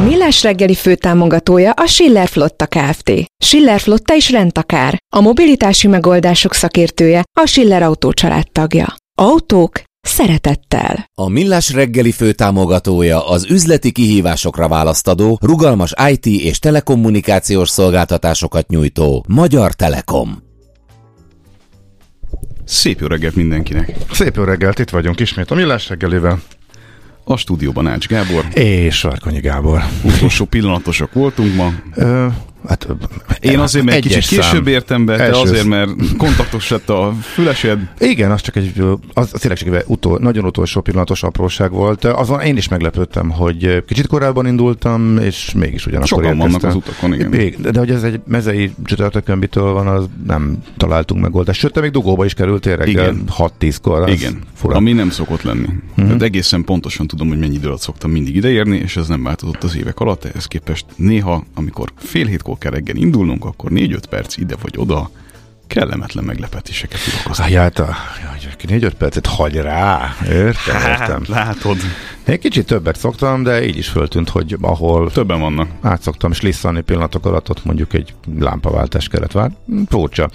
A Millás reggeli főtámogatója a Schiller Flotta Kft. Schiller Flotta is rendtakár. A mobilitási megoldások szakértője a Schiller Autó tagja. Autók szeretettel. A Millás reggeli főtámogatója az üzleti kihívásokra választadó, rugalmas IT és telekommunikációs szolgáltatásokat nyújtó Magyar Telekom. Szép jó reggelt mindenkinek! Szép jó reggelt, itt vagyunk ismét a Millás reggelivel. A stúdióban Ács Gábor. És Sarkonyi Gábor. Utolsó pillanatosak voltunk ma. Ö, hát, Én azért, mert kicsit később szám. értem be, te Első azért, szám. mert kontaktos lett a fülesed. Igen, az csak egy az, tényleg utol, nagyon utolsó pillanatos apróság volt. Azon én is meglepődtem, hogy kicsit korábban indultam, és mégis ugyanakkor Sokan vannak érkeztem. az utakon, igen. De, de hogy ez egy mezei csütörtökön mitől van, az nem találtunk megoldást. Sőt, te még dugóba is kerültél reggel Igen. 6-10-kor. Az Igen, Fura. ami nem szokott lenni. Uh-huh. Tehát egészen pontosan tudom, hogy mennyi idő alatt szoktam mindig ideérni, és ez nem változott az évek alatt. Ehhez képest néha, amikor fél hétkor kell reggel indulnunk, akkor négy-öt perc ide vagy oda, kellemetlen meglepetéseket tudok okozni. Ah, hát a, jaj, 4-5 percet hagy rá. Értem, Hát, értem. látod, Én kicsit többet szoktam, de így is föltűnt, hogy ahol többen vannak. át szoktam slisszani pillanatok alatt, ott mondjuk egy lámpaváltás kellett vár. Hm, Furcsa.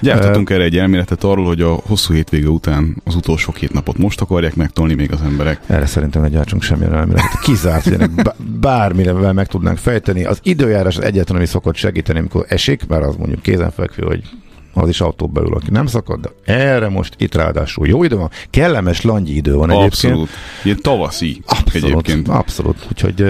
Gyártottunk erre egy elméletet arról, hogy a hosszú hétvége után az utolsó két napot most akarják megtolni még az emberek. Erre szerintem ne gyártsunk semmilyen elméletet. Kizárt, hogy ennek bá- bármire meg tudnánk fejteni. Az időjárás az egyetlen, ami szokott segíteni, amikor esik, mert az mondjuk kézenfekvő, hogy az is autó belül, aki nem szakad, de erre most itt ráadásul jó idő van, kellemes langyi idő van egyébként. Abszolút. Ilyen tavaszi Abszolút, egyébként. abszolút. Úgyhogy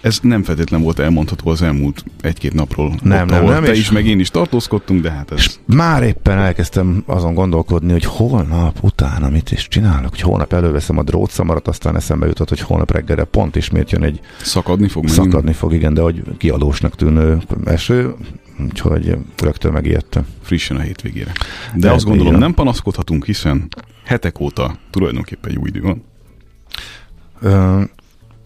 Ez nem feltétlen volt elmondható az elmúlt egy-két napról. Nem, ott, nem, nem, Te és- is, meg én is tartózkodtunk, de hát ez... Már éppen elkezdtem azon gondolkodni, hogy holnap utána mit is csinálok, hogy holnap előveszem a drótszamarat, aztán eszembe jutott, hogy holnap reggelre pont ismét jön egy Szakadni fog megint. szakadni fog, igen, de hogy kiadósnak tűnő eső, úgyhogy rögtön megijedtem. frissen a hétvégére. De, De azt gondolom, nem panaszkodhatunk, hiszen hetek óta tulajdonképpen jó idő van. Ö,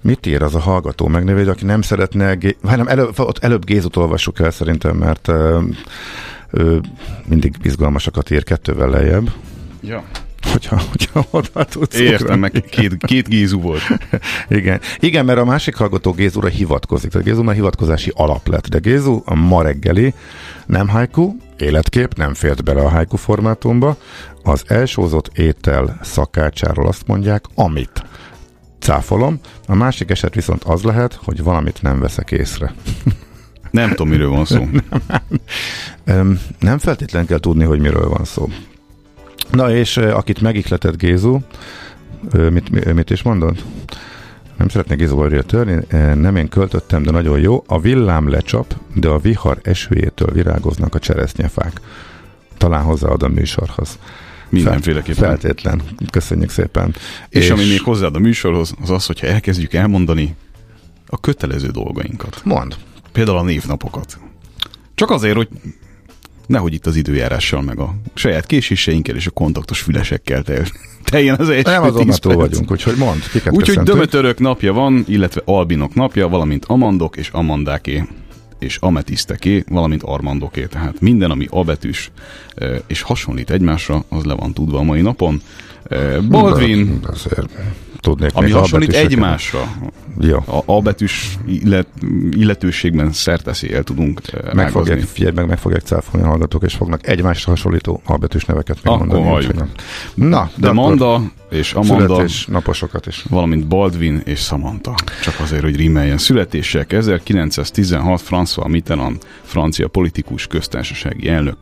mit ír az a hallgató megnéved, aki nem szeretne, gé- hát nem, előbb, ott előbb Gézut olvassuk el szerintem, mert ö, ő mindig izgalmasakat ír kettővel lejjebb, Ja. Hogyha, hogyha oda tudsz Értem, ugrani. meg két, két Gézu volt. Igen. Igen, mert a másik hallgató Gézura hivatkozik. Tehát Gézu már hivatkozási alap lett. De Gézu a ma reggeli nem haiku, életkép, nem fért bele a haiku formátumba. Az elsózott étel szakácsáról azt mondják, amit cáfolom. A másik eset viszont az lehet, hogy valamit nem veszek észre. Nem tudom, miről van szó. Öm, nem feltétlenül kell tudni, hogy miről van szó. Na és akit megihletett Gézu, mit, mi- mit is mondod? Nem szeretnék Gézuval törni, nem én költöttem, de nagyon jó. A villám lecsap, de a vihar esőjétől virágoznak a cseresznyefák. Talán hozzáad a műsorhoz. Mindenféleképpen. Feltétlen. Köszönjük szépen. És, és ami még hozzáad a műsorhoz, az az, hogyha elkezdjük elmondani a kötelező dolgainkat. Mond. Például a névnapokat. Csak azért, hogy nehogy itt az időjárással, meg a saját késéseinkkel és a kontaktos fülesekkel tel, teljen az első Nem azon 10 túl perc. vagyunk, úgyhogy mond. Kiket Úgyhogy? Dömötörök napja van, illetve Albinok napja, valamint Amandok és Amandáké. és ametiszteké, valamint armandoké. Tehát minden, ami abetűs és hasonlít egymásra, az le van tudva a mai napon. Baldwin, tudnék ami hasonlít albetűseket. egymásra, Jó. a A betűs illet, illetőségben szerteszél tudunk ö, Meg fogják, figyelj meg, meg fogják cáfolni a hallgatók, és fognak egymásra hasonlító albetűs neveket még Akkor mondani. halljuk. úgyhogy nem. Na, De akkor Manda és Amanda, születésnaposokat is. valamint Baldwin és Samantha. Csak azért, hogy rímeljen. Születések 1916 François Mitterrand, francia politikus, köztársasági elnök.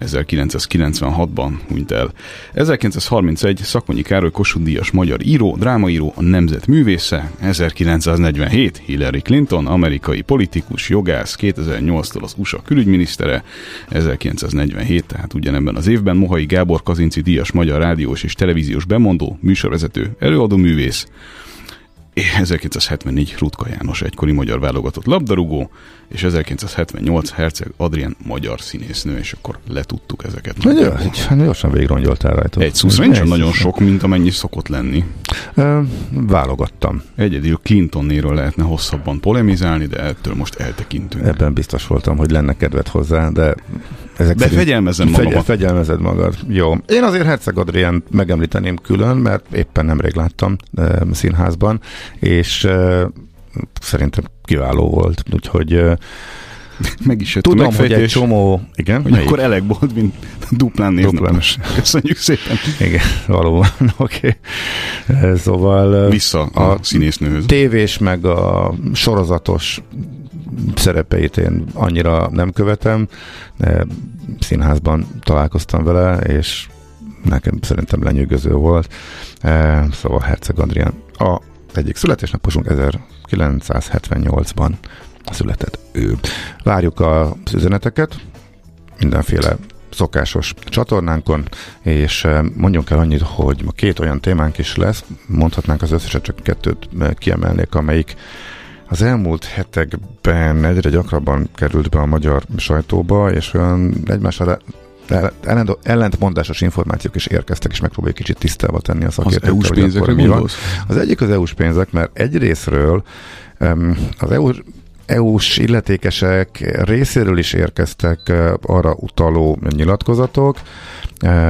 1996-ban hunyt el. 1931 Szakonyi Károly Kossuth Díjas magyar író, drámaíró, a nemzet művésze. 1947 Hillary Clinton, amerikai politikus, jogász, 2008-tól az USA külügyminisztere. 1947, tehát ugyanebben az évben Mohai Gábor Kazinci Díjas magyar rádiós és televíziós bemondó, műsorvezető, előadó művész. 1974 Rutka János egykori magyar válogatott labdarúgó, és 1978 Herceg Adrien magyar színésznő, és akkor letudtuk ezeket. Na, jó, így, hát gyorsan végrongyoltál rajta. Egy szusz, nincsen Egy nagyon sok, mint amennyi szokott lenni. Ö, válogattam. Egyedül Clintonnéről lehetne hosszabban polemizálni, de ettől most eltekintünk. Ebben biztos voltam, hogy lenne kedved hozzá, de ezek De fegyelmezem magamat. Fegyelmezed magad. Jó. Én azért Herceg Adrián megemlíteném külön, mert éppen nemrég láttam e, színházban, és e, szerintem kiváló volt. Úgyhogy e, Meg is jött tudom, a hogy egy csomó... Igen? hogy akkor Elek Baldwin duplán Duplán. névnapos. Köszönjük szépen. Igen, valóban. Oké. Okay. Szóval... Vissza a, A a színésznőhöz. tévés meg a sorozatos szerepeit én annyira nem követem. De színházban találkoztam vele, és nekem szerintem lenyűgöző volt. E, Szóval Herceg Adrián a egyik születésnaposunk 1978-ban született ő. Várjuk az üzeneteket, mindenféle szokásos csatornánkon, és eh, mondjunk el annyit, hogy ma két olyan témánk is lesz, mondhatnánk az összeset, csak kettőt eh, kiemelnék, amelyik az elmúlt hetekben egyre gyakrabban került be a magyar sajtóba, és olyan egymásra ellent- ellentmondásos információk is érkeztek, és megpróbáljuk kicsit tisztába tenni a Az szakértőkkel, EU-s hogy pénzekre mi van. Az egyik az EU-s pénzek, mert egy részről em, az EU EU-s illetékesek részéről is érkeztek arra utaló nyilatkozatok,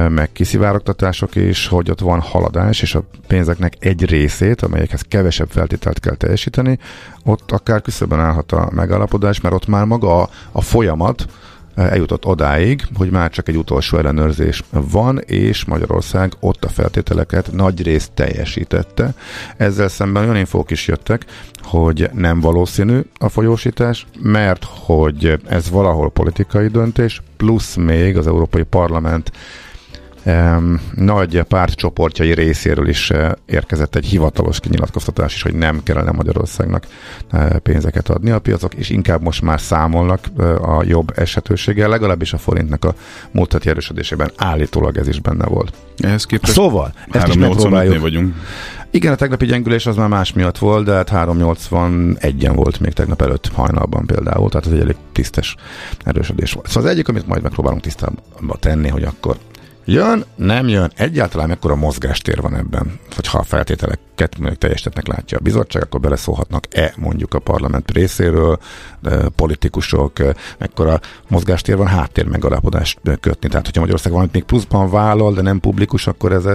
meg kiszivárogtatások is, hogy ott van haladás, és a pénzeknek egy részét, amelyekhez kevesebb feltételt kell teljesíteni, ott akár küszöbben állhat a megállapodás, mert ott már maga a, a folyamat eljutott odáig, hogy már csak egy utolsó ellenőrzés van, és Magyarország ott a feltételeket nagy részt teljesítette. Ezzel szemben olyan infók is jöttek, hogy nem valószínű a folyósítás, mert hogy ez valahol politikai döntés, plusz még az Európai Parlament nagy pártcsoportjai részéről is eh, érkezett egy hivatalos kinyilatkoztatás is, hogy nem kellene Magyarországnak eh, pénzeket adni a piacok, és inkább most már számolnak eh, a jobb esetőséggel, legalábbis a forintnak a múlt heti erősödésében állítólag ez is benne volt. Ehhez képest Szóval, ezt is 385-nél megpróbáljuk. vagyunk. Igen, a tegnapi gyengülés az már más miatt volt, de hát 381-en volt még tegnap előtt hajnalban például, tehát ez egy elég tisztes erősödés volt. Szóval az egyik, amit majd megpróbálunk tisztába tenni, hogy akkor jön, nem jön, egyáltalán mekkora mozgástér van ebben, hogyha a feltételeket mondjuk teljesítettnek látja a bizottság, akkor beleszólhatnak-e mondjuk a parlament részéről, politikusok, mekkora mozgástér van háttér megalapodást kötni. Tehát, hogyha Magyarország valamit még pluszban vállal, de nem publikus, akkor ez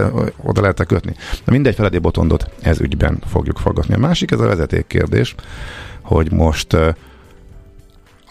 oda lehet -e kötni. De mindegy Feledi Botondot ez ügyben fogjuk fogadni. A másik, ez a vezeték kérdés, hogy most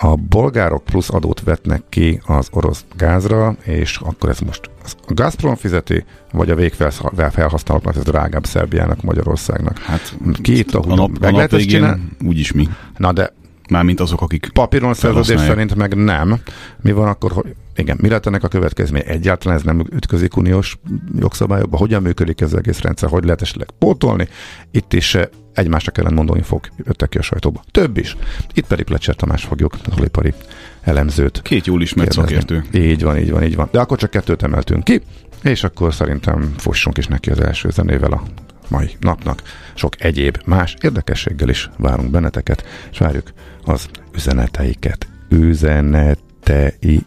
a bolgárok plusz adót vetnek ki az orosz gázra, és akkor ez most a Gazprom fizeti, vagy a végfelhasználóknak, ez drágább Szerbiának, Magyarországnak. Hát Ki itt a a nap, Meg a nap végén úgyis mi. Na de Mármint azok, akik papíron szerződés Felhasználják. szerint meg nem. Mi van akkor, hogy igen, mi lett ennek a következménye? Egyáltalán ez nem ütközik uniós jogszabályokba? Hogyan működik ez az egész rendszer? Hogy lehet esetleg pótolni? Itt is eh, egymásra kellene mondani fog, jöttek ki a sajtóba. Több is. Itt pedig Plecser Tamás fogjuk, az olipari elemzőt két jól ismert szakértő. Így van, így van, így van. De akkor csak kettőt emeltünk ki, és akkor szerintem fussunk is neki az első zenével a mai napnak. Sok egyéb más érdekességgel is várunk benneteket, és várjuk az üzeneteiket. Üzenetei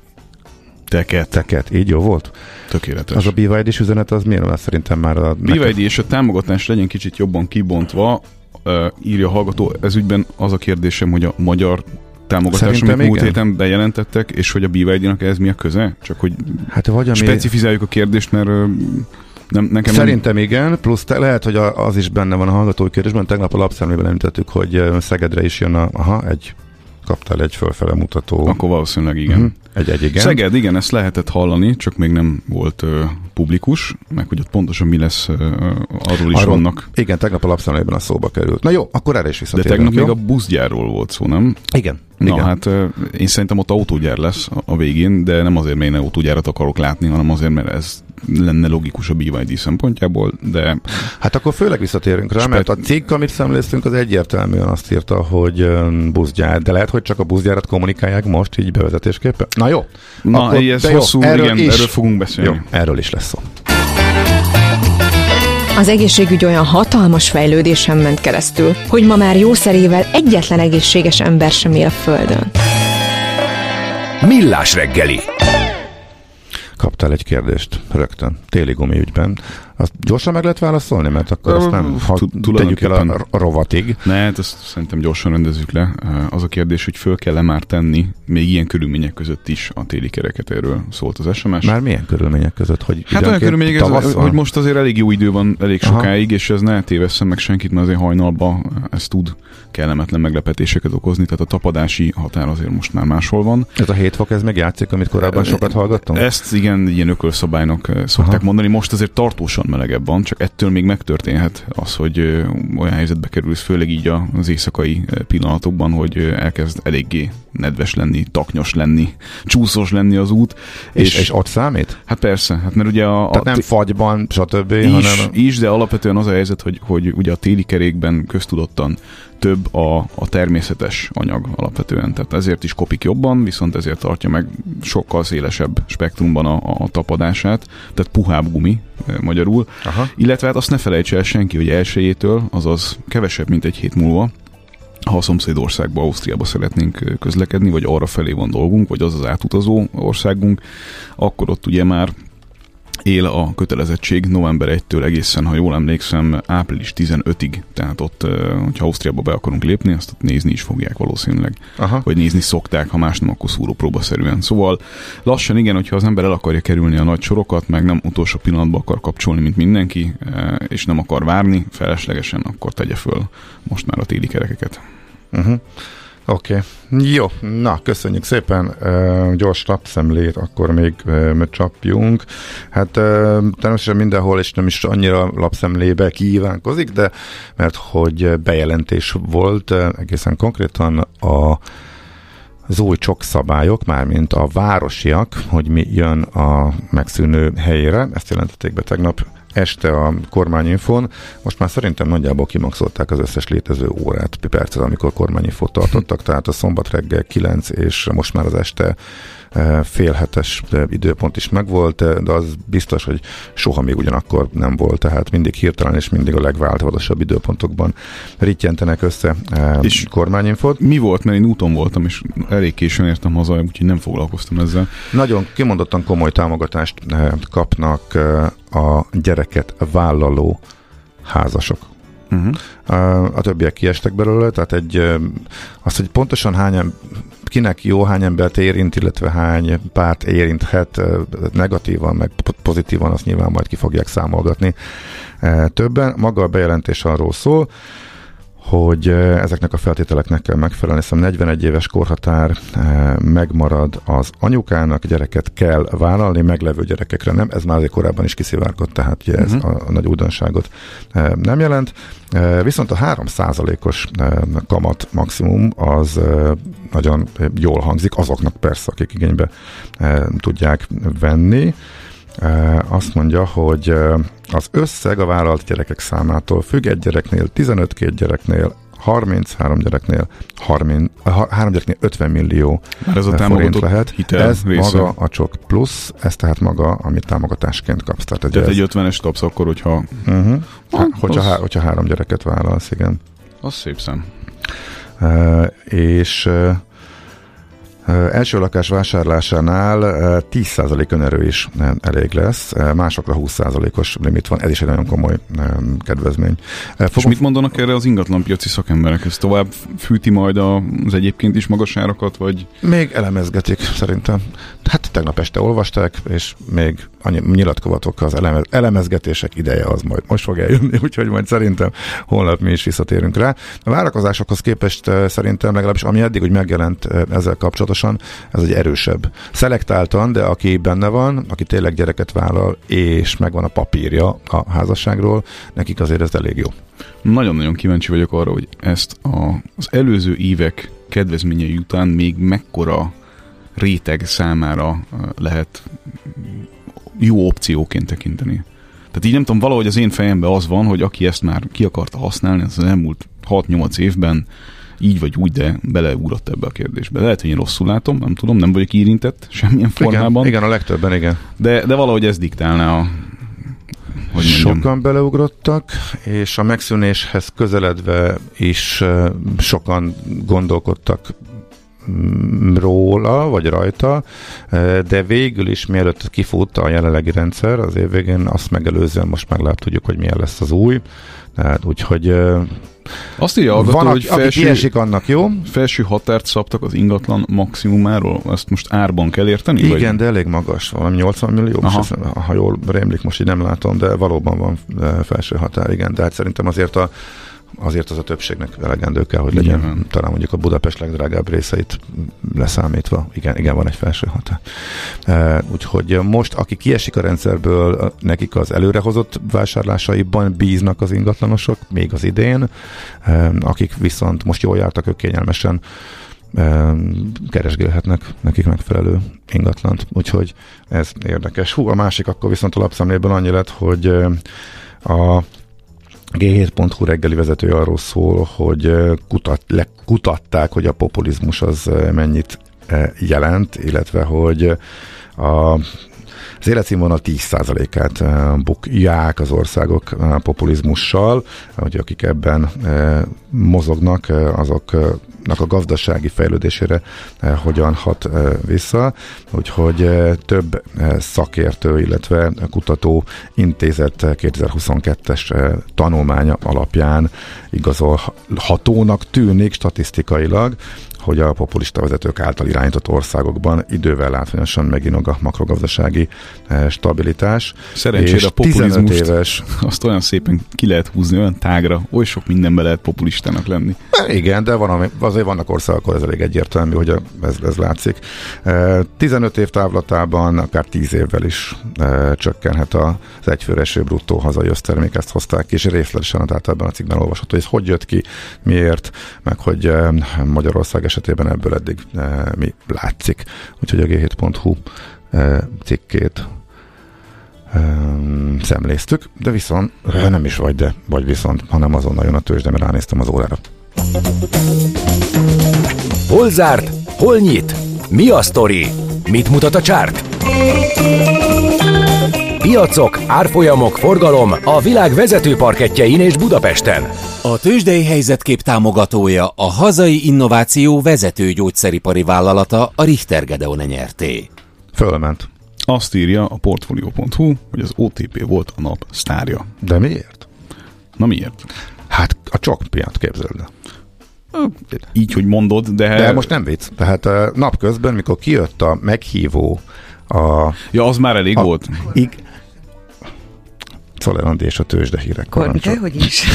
Teket. teket. Így jó volt? Tökéletes. Az a BYD-s üzenet, az milyen lesz szerintem már a... BYD és a támogatás legyen kicsit jobban kibontva, uh, írja a hallgató. Ez ügyben az a kérdésem, hogy a magyar támogatás, Szerintem amit múlt igen. héten bejelentettek, és hogy a BYD-nak ez mi a köze? Csak hogy Hát vagy ami... specifizáljuk a kérdést, mert nem, nekem Szerintem igen, plusz te, lehet, hogy az is benne van a hallgatói kérdésben. Tegnap a lapszemlében említettük, hogy Szegedre is jön a, aha, egy, kaptál egy fölfele mutató. nem, akkor valószínűleg igen. Mhm. Egy, egy igen. Szeged, igen, ezt lehetett hallani, csak még nem volt ö, publikus, meg hogy ott pontosan mi lesz, ö, arról is Arról- vannak. Igen, tegnap a lapszemlében a szóba került. Na jó, akkor erre is De visszatérünk. tegnap jó? még a buszgyárról volt szó, nem? Igen. Na igen. hát ö, én szerintem ott autógyár lesz a- a végén, de nem azért, mert én autógyárat akarok látni, hanem azért, mert ez lenne logikus a BYD szempontjából, de Hát akkor főleg visszatérünk rá, Spet- mert a cikk, amit szemléztünk, az egyértelműen azt írta, hogy ö, buszgyár, de lehet, hogy csak a buszgyárat kommunikálják most így bevezetésképpen. Na jó. na, Akkor- ez de jó, hosszú, erről igen, is. erről fogunk beszélni. Jó, erről is lesz szó. Az egészségügy olyan hatalmas fejlődésen ment keresztül, hogy ma már jószerével egyetlen egészséges ember sem él a Földön. Millás reggeli. Kaptál egy kérdést rögtön, téli gumi ügyben. Azt gyorsan meg lehet válaszolni, mert akkor azt nem, ha tegyük el a rovatig. Ne, hát ezt szerintem gyorsan rendezzük le. Az a kérdés, hogy föl kell-e már tenni, még ilyen körülmények között is a téli kereket, erről szólt az SMS. Már milyen körülmények között, hogy Hát olyan körülmények, van? hogy most azért elég jó idő van, elég Aha. sokáig, és ez ne tévesszem meg senkit, mert azért hajnalban ez tud kellemetlen meglepetéseket okozni, tehát a tapadási határ azért most már máshol van. Ez a 7 fok, ez meg játszik, amit korábban sokat hallgattunk? Ezt igen, ilyen ökölszabálynak szokták Aha. mondani. Most azért tartósan melegebb van, csak ettől még megtörténhet az, hogy olyan helyzetbe kerülsz, főleg így az éjszakai pillanatokban, hogy elkezd eléggé nedves lenni, taknyos lenni, csúszós lenni az út. És, és ott számít? Hát persze, hát mert ugye a, Tehát a nem fagyban, stb., is, hanem... is, de alapvetően az a helyzet, hogy, hogy ugye a téli kerékben köztudottan több a, a természetes anyag alapvetően, tehát ezért is kopik jobban, viszont ezért tartja meg sokkal szélesebb spektrumban a, a tapadását, tehát puhább gumi eh, magyarul, Aha. illetve hát azt ne felejtse el senki, hogy elsőjétől, azaz kevesebb, mint egy hét múlva, ha a szomszéd országba, Ausztriába szeretnénk ö, közlekedni, vagy arra felé van dolgunk, vagy az az átutazó országunk, akkor ott ugye már él a kötelezettség november 1-től egészen, ha jól emlékszem, április 15-ig, tehát ott, hogyha Ausztriába be akarunk lépni, azt ott nézni is fogják valószínűleg, Aha. vagy nézni szokták, ha más nem, akkor szúrópróbaszerűen. Szóval lassan igen, hogyha az ember el akarja kerülni a nagy sorokat, meg nem utolsó pillanatban akar kapcsolni, mint mindenki, és nem akar várni feleslegesen, akkor tegye föl most már a téli kerekeket. Uh-huh. Oké. Okay. Jó, na, köszönjük szépen. Uh, gyors lapszemlét, akkor még uh, csapjunk. Hát uh, természetesen mindenhol, és nem is annyira lapszemlébe kívánkozik, de mert hogy bejelentés volt uh, egészen konkrétan a az új csokszabályok, mármint a városiak, hogy mi jön a megszűnő helyére. Ezt jelentették be tegnap este a kormányinfon. Most már szerintem nagyjából kimaxolták az összes létező órát, percet, amikor kormányinfót tartottak, tehát a szombat reggel 9 és most már az este fél hetes eh, időpont is megvolt, de az biztos, hogy soha még ugyanakkor nem volt, tehát mindig hirtelen és mindig a legváltozatosabb időpontokban rittyentenek össze És- kormányinfót. Mi volt, mert én úton voltam, és elég későn értem haza, úgyhogy nem foglalkoztam ezzel. Nagyon kimondottan komoly támogatást kapnak a gyereket vállaló házasok. Uh-huh. A többiek kiestek belőle, tehát egy, eh, az, hogy pontosan hány em- kinek jó, hány embert érint, illetve hány párt érinthet negatívan, meg po- pozitívan, azt nyilván majd ki fogják számolgatni többen. Maga a bejelentés arról szól, hogy ezeknek a feltételeknek kell megfelelni. Hiszem 41 éves korhatár megmarad az anyukának, gyereket kell vállalni, meglevő gyerekekre nem. Ez már azért korábban is kiszivárgott, tehát ugye ez Mhm. a, a nagy újdonságot nem jelent. Viszont a 3%-os eh, kamat maximum az nagyon jól hangzik, azoknak persze, akik igénybe tudják venni. Azt mondja, hogy az összeg a vállalt gyerekek számától függ, egy gyereknél 15, két gyereknél 33 gyereknél 30, ha- három gyereknél 50 millió Már ez a forint lehet. hitel Ez része. maga a csok plusz, ez tehát maga, amit támogatásként kapsz. Tehát, egy Tehát ez, egy 50-es kapsz akkor, hogyha... uh-huh. Ah, hogyha, az- há, hogyha három gyereket vállalsz, igen. Az szép szem. Uh, és uh, Első lakás vásárlásánál 10% önerő is elég lesz, másokra 20%-os limit van, ez is egy nagyon komoly kedvezmény. Fogom... És mit mondanak erre az ingatlanpiaci szakemberek? Ez tovább fűti majd az egyébként is magas árakat, vagy? Még elemezgetik szerintem. Hát tegnap este olvasták, és még annyi nyilatkozatok az eleme, elemezgetések ideje az majd most fog eljönni, úgyhogy majd szerintem holnap mi is visszatérünk rá. A várakozásokhoz képest szerintem legalábbis ami eddig úgy megjelent ezzel kapcsolatosan, ez egy erősebb. Szelektáltan, de aki benne van, aki tényleg gyereket vállal, és megvan a papírja a házasságról, nekik azért ez elég jó. Nagyon-nagyon kíváncsi vagyok arra, hogy ezt a, az előző évek kedvezményei után még mekkora réteg számára lehet jó opcióként tekinteni. Tehát így nem tudom, valahogy az én fejemben az van, hogy aki ezt már ki akarta használni, az elmúlt 6-8 évben így vagy úgy, de beleugrott ebbe a kérdésbe. Lehet, hogy én rosszul látom, nem tudom, nem vagyok érintett semmilyen formában. Igen, igen a legtöbben, igen. De, de valahogy ez diktálná a hogy Sokan beleugrottak, és a megszűnéshez közeledve is sokan gondolkodtak róla, vagy rajta, de végül is mielőtt kifut a jelenlegi rendszer az év végén, azt megelőzően most már lát tudjuk, hogy milyen lesz az új. Tehát úgyhogy azt írja hallgató, van, hogy felső, kiesik, annak jó. Felső határt szabtak az ingatlan maximumáról, ezt most árban kell érteni? Igen, vagy? de elég magas, valami 80 millió, most ezt, ha jól rémlik, most így nem látom, de valóban van felső határ, igen, de hát szerintem azért a azért az a többségnek elegendő kell, hogy legyen. Igen. Talán mondjuk a Budapest legdrágább részeit leszámítva. Igen, igen van egy felső határ. E, úgyhogy most, aki kiesik a rendszerből, nekik az előrehozott vásárlásaiban bíznak az ingatlanosok, még az idén, e, akik viszont most jól jártak, ők kényelmesen e, keresgélhetnek nekik megfelelő ingatlant. Úgyhogy ez érdekes. Hú, a másik akkor viszont a lapszemléből annyi lett, hogy a G7.hu reggeli vezetője arról szól, hogy kutat, lekutatták, hogy a populizmus az mennyit jelent, illetve hogy a az életszínvonal 10%-át bukják az országok populizmussal, hogy akik ebben mozognak, azoknak a gazdasági fejlődésére hogyan hat vissza. Úgyhogy több szakértő, illetve kutató intézet 2022-es tanulmánya alapján igazolhatónak tűnik statisztikailag, hogy a populista vezetők által irányított országokban idővel látványosan meginog a makrogazdasági eh, stabilitás. Szerencsére a populizmus éves... azt olyan szépen ki lehet húzni, olyan tágra, oly sok mindenbe lehet populistának lenni. Igen, de van, azért vannak országok, ahol ez elég egyértelmű, hogy ez, ez látszik. 15 eh, év távlatában, akár 10 évvel is e, csökkenhet az egyfőre eső bruttó hazai össztermék, ezt hozták ki, és részletesen tehát ebben a cikkben olvasható, hogy ez hogy jött ki, miért, meg hogy Magyarország esetében ebből eddig e, mi látszik. Úgyhogy a g7.hu e, cikkét e, szemléztük, de viszont nem is vagy, de vagy viszont, hanem azonnal jön a tőzs, de mert ránéztem az órára. Hol zárt? Hol nyit? Mi a sztori? Mit mutat a csárt? Piacok, árfolyamok, forgalom a világ vezető parketjein és Budapesten. A tőzsdei helyzetkép támogatója a hazai innováció vezető gyógyszeripari vállalata a Richter Gedeon nyerté. Fölment. Azt írja a Portfolio.hu, hogy az OTP volt a nap sztárja. De miért? Na miért? Hát a csak piac képzeld Így, hogy mondod, de... De most nem vicc. Tehát napközben, mikor kijött a meghívó a... Ja, az már elég a, volt. Ig, Czoller és a tőzsde hírek. Kor, de hogy is.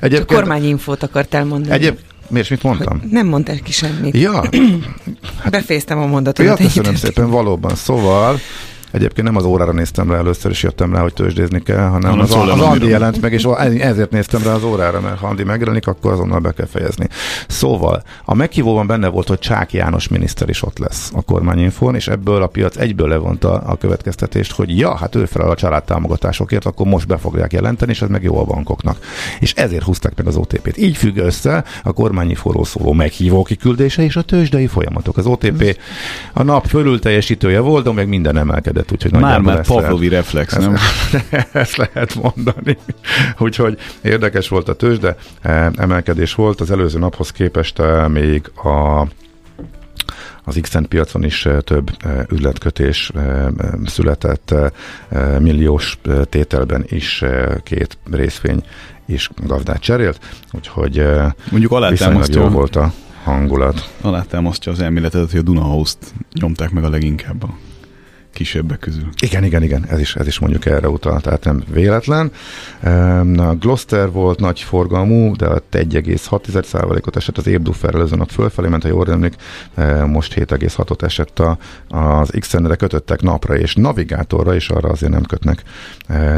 Egyébként, Csak kormányinfót akartál mondani. Egyéb, Miért, mit mondtam? Nem mondtál ki semmit. Ja. Befejeztem a mondatot. Ja, köszönöm szépen, valóban. Szóval Egyébként nem az órára néztem rá először, is jöttem rá, hogy tőzsdézni kell, hanem az, az, az Andi jelent meg, és ezért néztem rá az órára, mert ha Andi megjelenik, akkor azonnal be kell fejezni. Szóval, a meghívóban benne volt, hogy Csák János miniszter is ott lesz a kormányinfón, és ebből a piac egyből levonta a következtetést, hogy ja, hát ő felel a családtámogatásokért, akkor most be fogják jelenteni, és ez meg jó a bankoknak. És ezért húzták meg az OTP-t. Így függ össze a kormányinfóról szóló meghívó kiküldése és a tőzsdei folyamatok. Az OTP a nap fölül teljesítője volt, de meg minden emelkedett lehet, úgyhogy már már Pavlovi reflex, ezt, nem? Ezt lehet mondani. úgyhogy érdekes volt a tőzs, de eh, emelkedés volt az előző naphoz képest eh, még a az x piacon is több üzletkötés született, milliós tételben is két részvény is gazdát cserélt, úgyhogy Mondjuk alátámasztja, jó volt a hangulat. Alátámasztja az elméletet, hogy a Dunahost nyomták meg a leginkább a kisebbek közül. Igen, igen, igen, ez is, ez is mondjuk erre utal, tehát nem véletlen. A Gloucester volt nagy forgalmú, de 1,6%-ot esett az Ébduffer előző nap fölfelé, ment, ha jól emlék, most 7,6-ot esett a, az x de kötöttek napra és navigátorra, és arra azért nem kötnek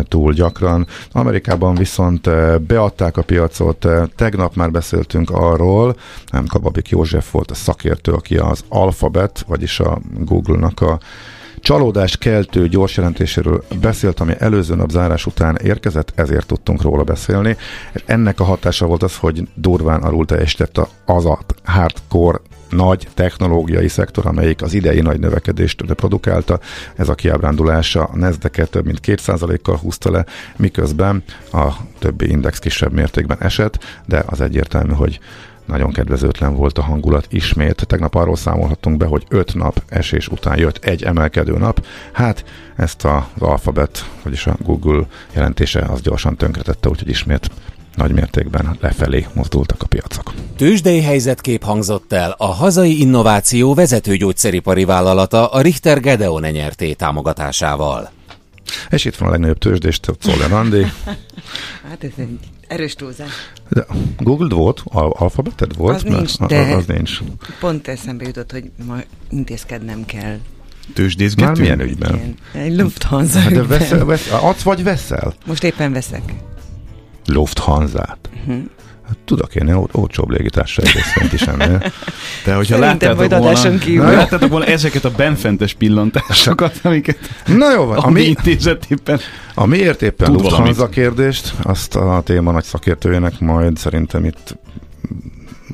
túl gyakran. Amerikában viszont beadták a piacot, tegnap már beszéltünk arról, nem Kababik József volt a szakértő, aki az Alphabet, vagyis a Google-nak a csalódás keltő gyors jelentéséről beszélt, ami előző nap zárás után érkezett, ezért tudtunk róla beszélni. És ennek a hatása volt az, hogy durván alul teljesített az a hardcore nagy technológiai szektor, amelyik az idei nagy növekedést produkálta. Ez a kiábrándulása a nasdaq több mint 2%-kal húzta le, miközben a többi index kisebb mértékben esett, de az egyértelmű, hogy nagyon kedvezőtlen volt a hangulat ismét. Tegnap arról számolhattunk be, hogy öt nap esés után jött egy emelkedő nap. Hát ezt az alfabet, vagyis a Google jelentése az gyorsan tönkretette, úgyhogy ismét nagy mértékben lefelé mozdultak a piacok. Tőzsdei helyzetkép hangzott el a hazai innováció vezető gyógyszeripari vállalata a Richter Gedeon nyerté támogatásával. És itt van a legnagyobb tőzsdés, Czoller Andi. hát ez egy erős túlzás. De Google volt, al- alfabeted volt? Az nincs, de az nincs. pont eszembe jutott, hogy ma intézkednem kell. Tőzsdézgetünk? Már milyen ügyben? Igen, egy Lufthansa Hát de veszel, veszel, adsz vagy veszel? Most éppen veszek. Lufthansa-t. Uh-huh. Hát, tudok én ó- olcsóbb légitársaság részvényt is ennél. De hogyha láttátok volna, kívül. Na, láttátok volna ezeket a benfentes pillantásokat, amiket Na jó van, a mi ami, intézet éppen amiért éppen Tud Lufthansa kérdést, azt a téma nagy szakértőjének majd szerintem itt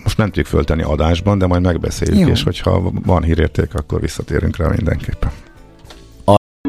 most nem tudjuk föltenni adásban, de majd megbeszéljük, Jó. és hogyha van hírérték, akkor visszatérünk rá mindenképpen.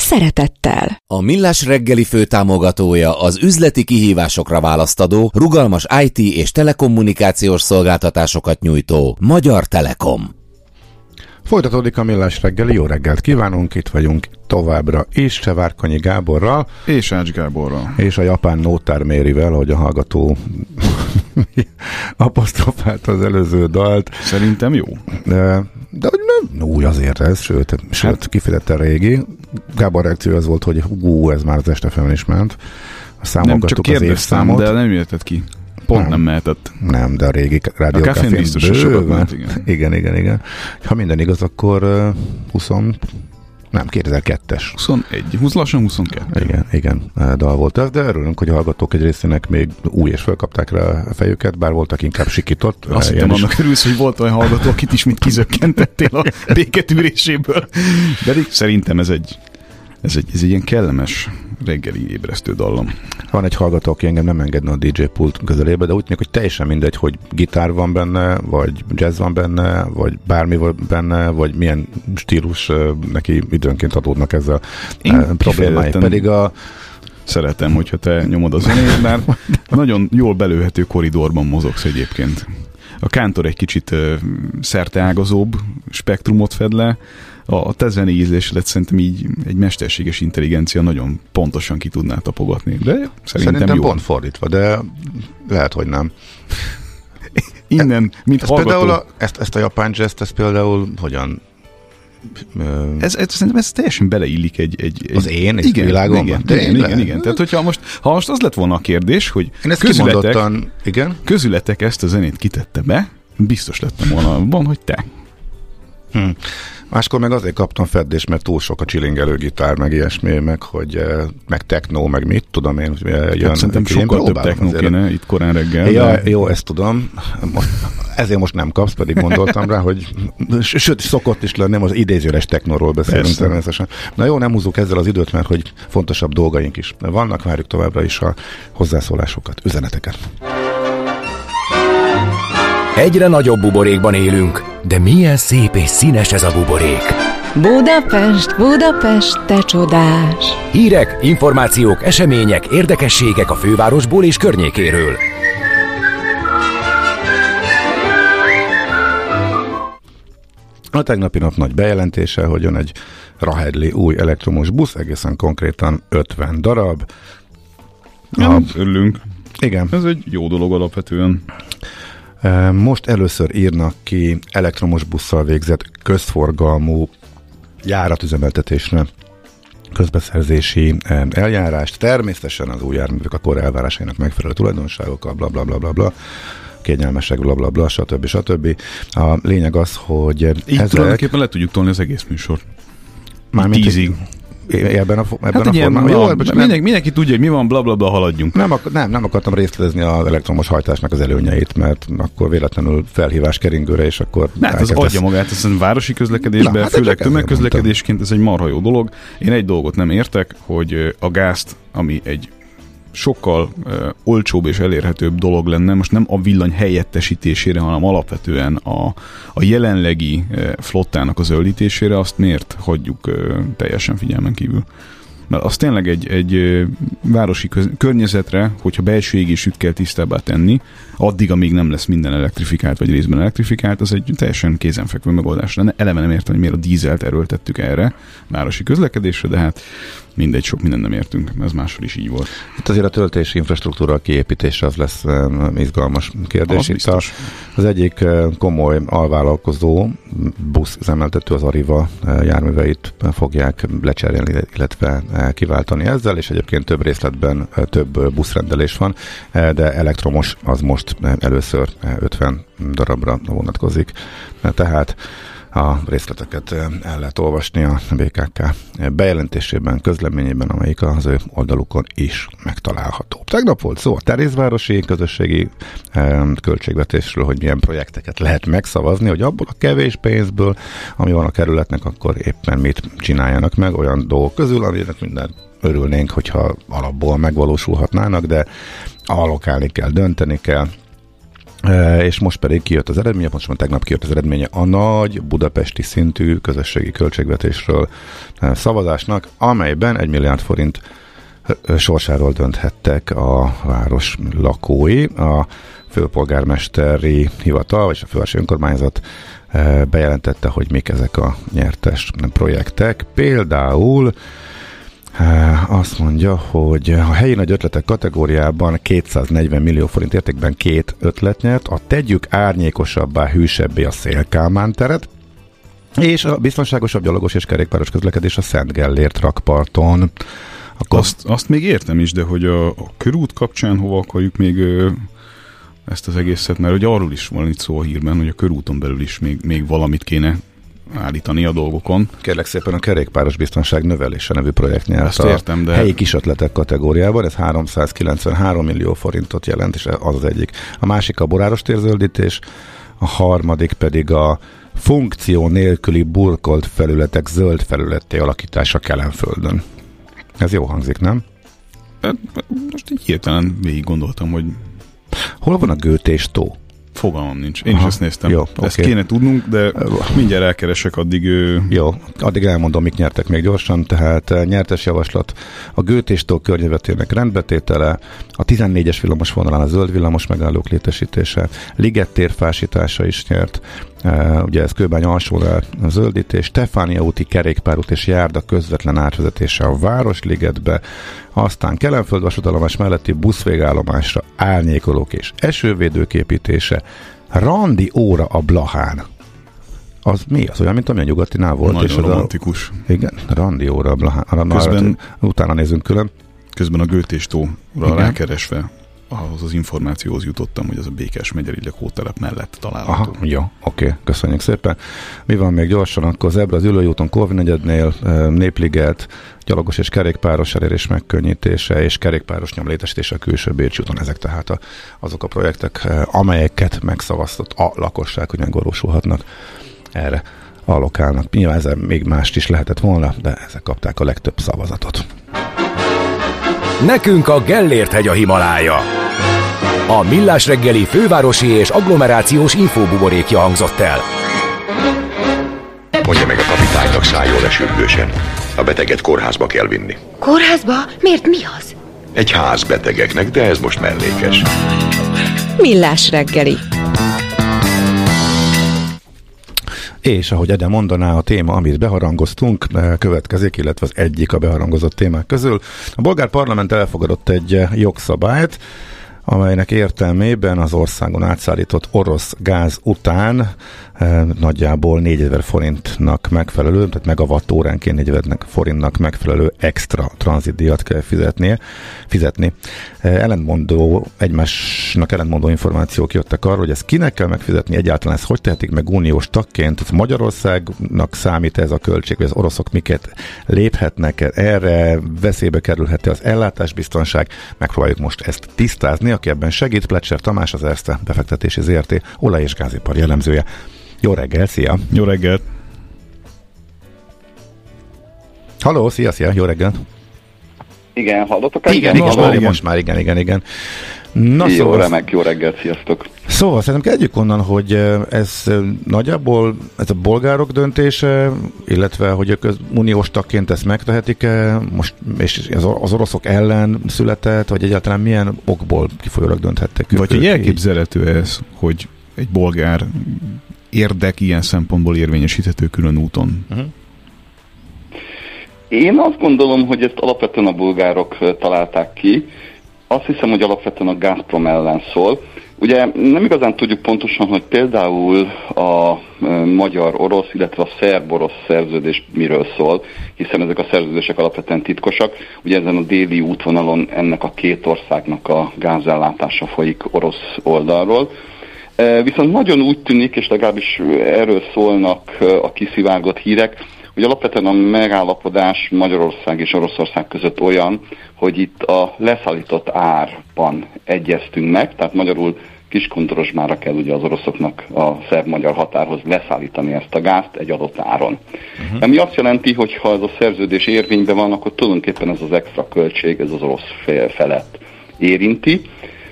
szeretettel. A Millás reggeli főtámogatója az üzleti kihívásokra választadó, rugalmas IT és telekommunikációs szolgáltatásokat nyújtó Magyar Telekom. Folytatódik a Millás reggeli, jó reggelt kívánunk, itt vagyunk továbbra is, Csevárkonyi Gáborral, és Ács Gáborral. és a japán Nótár Mérivel, hogy a hallgató apostrofált az előző dalt, Szerintem jó. de, de hogy nem új azért ez, sőt, sőt Hát- kifejezetten régi. Gábor reakció az volt, hogy hú, ez már az este is ment. Nem csak Számolgattuk az évszámot. de nem jöhetett ki. Pont nem, Nem. mehetett. Nem, de a régi rádió A Cafén biztos, hogy sokat ment, igen. igen, igen, igen. Ha minden igaz, akkor uh, 20, nem, 2002-es. 21, 20 lassan 22. Igen, igen, dal volt ez, de örülünk, hogy a hallgatók egy részének még új és felkapták rá a fejüket, bár voltak inkább sikított. Azt hittem, is. annak örülsz, hogy volt olyan hallgató, akit ismét kizökkentettél a béketűréséből. Pedig szerintem ez egy, ez egy, ez egy ilyen kellemes reggeli ébresztő dallam. Van egy hallgató, aki engem nem engedne a DJ pult közelébe, de úgy tűnik, hogy teljesen mindegy, hogy gitár van benne, vagy jazz van benne, vagy bármi van benne, vagy milyen stílus neki időnként adódnak ezzel Én problémái. Pedig a Szeretem, hogyha te nyomod a zenét, bár nagyon jól belőhető koridorban mozogsz egyébként. A kántor egy kicsit szerteágazóbb spektrumot fed le, a te zenei ízlésedet szerintem így egy mesterséges intelligencia nagyon pontosan ki tudná tapogatni. De szerintem, szerintem jó. pont fordítva, de lehet, hogy nem. Innen, mint Ez hallgató, például a, ezt, ezt a japán jazz ezt például hogyan ez, ez, szerintem ez teljesen beleillik egy... egy, egy az én és igen, világomban? Igen, igen, igen, igen. Tehát, hogyha most, ha most az lett volna a kérdés, hogy én ezt közületek, igen? közületek ezt a zenét kitette be, biztos lettem volna abban, hogy te. Hm. Máskor meg azért kaptam feddést, mert túl sok a csilingelő gitár, meg ilyesmi, meg hogy eh, meg techno, meg mit tudom én. Eh, jön, hát szerintem sokkal több techno kéne itt korán reggel. Ja, de... Jó, ezt tudom. Most, ezért most nem kapsz, pedig gondoltam rá, hogy sőt, szokott is lenni, az idézőres technóról beszélünk Persze. természetesen. Na jó, nem húzzuk ezzel az időt, mert hogy fontosabb dolgaink is. Vannak, várjuk továbbra is a hozzászólásokat, üzeneteket. Egyre nagyobb buborékban élünk, de milyen szép és színes ez a buborék. Budapest, Budapest, te csodás! Hírek, információk, események, érdekességek a fővárosból és környékéről. A tegnapi nap nagy bejelentése, hogy jön egy Rahedli új elektromos busz, egészen konkrétan 50 darab. Ja, örülünk. Igen. Ez egy jó dolog alapvetően. Most először írnak ki elektromos busszal végzett közforgalmú járatüzemeltetésre közbeszerzési eljárást. Természetesen az új járművek a kor elvárásainak megfelelő tulajdonságokkal, bla bla bla bla bla kényelmesek, bla bla bla, stb. stb. A lényeg az, hogy Így ezek... tulajdonképpen le tudjuk tolni az egész műsort. Mármint tízig ebben a, ebben hát a formában. Jó, mindenki, nem, mindenki tudja, hogy mi van, bla bla bla, haladjunk. Nem, ak- nem, nem akartam részletezni az elektromos hajtásnak az előnyeit, mert akkor véletlenül felhívás keringőre, és akkor... Hát az adja magát, ez városi közlekedésben, Na, hát főleg tömegközlekedésként ez egy marha jó dolog. Én egy dolgot nem értek, hogy a gázt, ami egy sokkal uh, olcsóbb és elérhetőbb dolog lenne, most nem a villany helyettesítésére, hanem alapvetően a, a jelenlegi uh, flottának az zöldítésére, azt miért hagyjuk uh, teljesen figyelmen kívül? Mert az tényleg egy, egy városi köz, környezetre, hogyha belső égésűt kell tisztábbá tenni, addig, amíg nem lesz minden elektrifikált, vagy részben elektrifikált, az egy teljesen kézenfekvő megoldás lenne. Eleve nem értem, hogy miért a dízelt erőltettük erre, városi közlekedésre, de hát mindegy, sok minden nem értünk, ez máshol is így volt. Itt azért a töltési infrastruktúra kiépítése az lesz izgalmas kérdés. Az, Itt a, az egyik komoly alvállalkozó busz üzemeltető az Ariva járműveit fogják lecserélni, illetve kiváltani ezzel, és egyébként több részletben több buszrendelés van, de elektromos az most először 50 darabra vonatkozik. Tehát a részleteket el lehet olvasni a BKK bejelentésében, közleményében, amelyik az ő oldalukon is megtalálható. Tegnap volt szó a Terézvárosi közösségi költségvetésről, hogy milyen projekteket lehet megszavazni, hogy abból a kevés pénzből, ami van a kerületnek, akkor éppen mit csináljanak meg olyan dolgok közül, aminek minden örülnénk, hogyha alapból megvalósulhatnának, de allokálni kell, dönteni kell, és most pedig kijött az eredménye, most tegnap kijött az eredménye a nagy budapesti szintű közösségi költségvetésről szavazásnak, amelyben egy milliárd forint sorsáról dönthettek a város lakói. A főpolgármesteri hivatal, vagy a fővárosi önkormányzat bejelentette, hogy mik ezek a nyertes projektek. Például azt mondja, hogy a helyi nagy ötletek kategóriában 240 millió forint értékben két ötlet nyert, a tegyük árnyékosabbá, hűsebbé a Szélkámán teret, és a biztonságosabb gyalogos és kerékpáros közlekedés a Szent Gellért rakparton. Akkor... Azt, azt még értem is, de hogy a, a körút kapcsán hova akarjuk még ö, ezt az egészet, mert hogy arról is van itt szó a hírben, hogy a körúton belül is még, még valamit kéne állítani a dolgokon. Kérlek szépen a kerékpáros biztonság növelése nevű projekt nyert Ezt értem, de... helyi kisötletek kategóriában, ez 393 millió forintot jelent, és az az egyik. A másik a boráros térzöldítés, a harmadik pedig a funkció nélküli burkolt felületek zöld felületté alakítása Kelenföldön. Ez jó hangzik, nem? Hát, most így hirtelen végig gondoltam, hogy Hol van a gőtés tó? Fogalmam nincs. Én Aha, is ezt néztem. Jó, ezt okay. kéne tudnunk, de mindjárt elkeresek addig. Ő... Jó, addig elmondom, mik nyertek még gyorsan. Tehát eh, nyertes javaslat a Gőtéstó környevetének rendbetétele, a 14-es villamos vonalán a zöld villamos megállók létesítése, Liget térfásítása is nyert, ugye ez Kőbány alsónál a zöldítés, Stefánia úti kerékpárút és járda közvetlen átvezetése a Városligetbe, aztán Kelenföld vasútállomás melletti buszvégállomásra árnyékolók és esővédők építése, randi óra a Blahán. Az mi? Az olyan, mint ami a nyugatinál volt. Nagyon és romantikus. A, igen, Randióra. Blaha, Közben, utána nézünk külön. Közben a Gőtéstóra rákeresve ahhoz az információhoz jutottam, hogy az a Békés megyeri lakótelep mellett található. Aha, jó, oké, köszönjük szépen. Mi van még gyorsan? Akkor Zebra az ülőjúton Korvin negyednél, Népliget, gyalogos és kerékpáros elérés megkönnyítése és kerékpáros nyomlétesítése a külső Bécs úton. Ezek tehát a, azok a projektek, amelyeket megszavaztott a lakosság, hogy megvalósulhatnak erre allokálnak. Nyilván ezzel még mást is lehetett volna, de ezek kapták a legtöbb szavazatot. Nekünk a Gellért hegy a Himalája. A Millás reggeli fővárosi és agglomerációs infóbuborékja hangzott el. Mondja meg a kapitánynak szálljon le sürgősen. A beteget kórházba kell vinni. Kórházba? Miért mi az? Egy ház betegeknek, de ez most mellékes. Millás reggeli. És ahogy Ede mondaná, a téma, amit beharangoztunk, eh, következik, illetve az egyik a beharangozott témák közül. A bolgár parlament elfogadott egy eh, jogszabályt, amelynek értelmében az országon átszállított orosz gáz után nagyjából 4000 forintnak megfelelő, tehát megawatt óránként 4000 forintnak megfelelő extra tranzitdíjat kell fizetnie, fizetni. Ellentmondó, egymásnak ellentmondó információk jöttek arról, hogy ezt kinek kell megfizetni, egyáltalán ezt hogy tehetik meg uniós tagként, ez Magyarországnak számít ez a költség, hogy az oroszok miket léphetnek erre, veszélybe kerülhet az ellátásbiztonság, megpróbáljuk most ezt tisztázni, aki ebben segít, Plecser Tamás, az Erste befektetési ZRT. Olaj- és gázipar jellemzője. Jó reggel, szia! Jó reggel! Halló, szia, szia, jó reggel! Igen, hallottok? Igen, igen, most, már, most már, igen, igen, igen. Na, jó, szóval, remek, jó reggel, sziasztok! Szóval szerintem kezdjük onnan, hogy ez nagyjából ez a bolgárok döntése, illetve hogy ők uniós tagként ezt megtehetik-e, most, és az oroszok ellen született, vagy egyáltalán milyen okból kifolyólag dönthettek Vagy hogy elképzelhető ez, hogy egy bolgár érdek ilyen szempontból érvényesíthető külön úton? Uh-huh. Én azt gondolom, hogy ezt alapvetően a bulgárok találták ki. Azt hiszem, hogy alapvetően a Gazprom ellen szól. Ugye nem igazán tudjuk pontosan, hogy például a magyar-orosz, illetve a szerb-orosz szerződés miről szól, hiszen ezek a szerződések alapvetően titkosak. Ugye ezen a déli útvonalon ennek a két országnak a gázellátása folyik orosz oldalról. Viszont nagyon úgy tűnik, és legalábbis erről szólnak a kiszivárgott hírek, hogy alapvetően a megállapodás Magyarország és Oroszország között olyan, hogy itt a leszállított árban egyeztünk meg, tehát magyarul Kiskuntorosmára kell ugye az oroszoknak a szerb-magyar határhoz leszállítani ezt a gázt egy adott áron. Uh-huh. Ami azt jelenti, hogy ha ez a szerződés érvényben van, akkor tulajdonképpen ez az extra költség, ez az orosz fél felett érinti.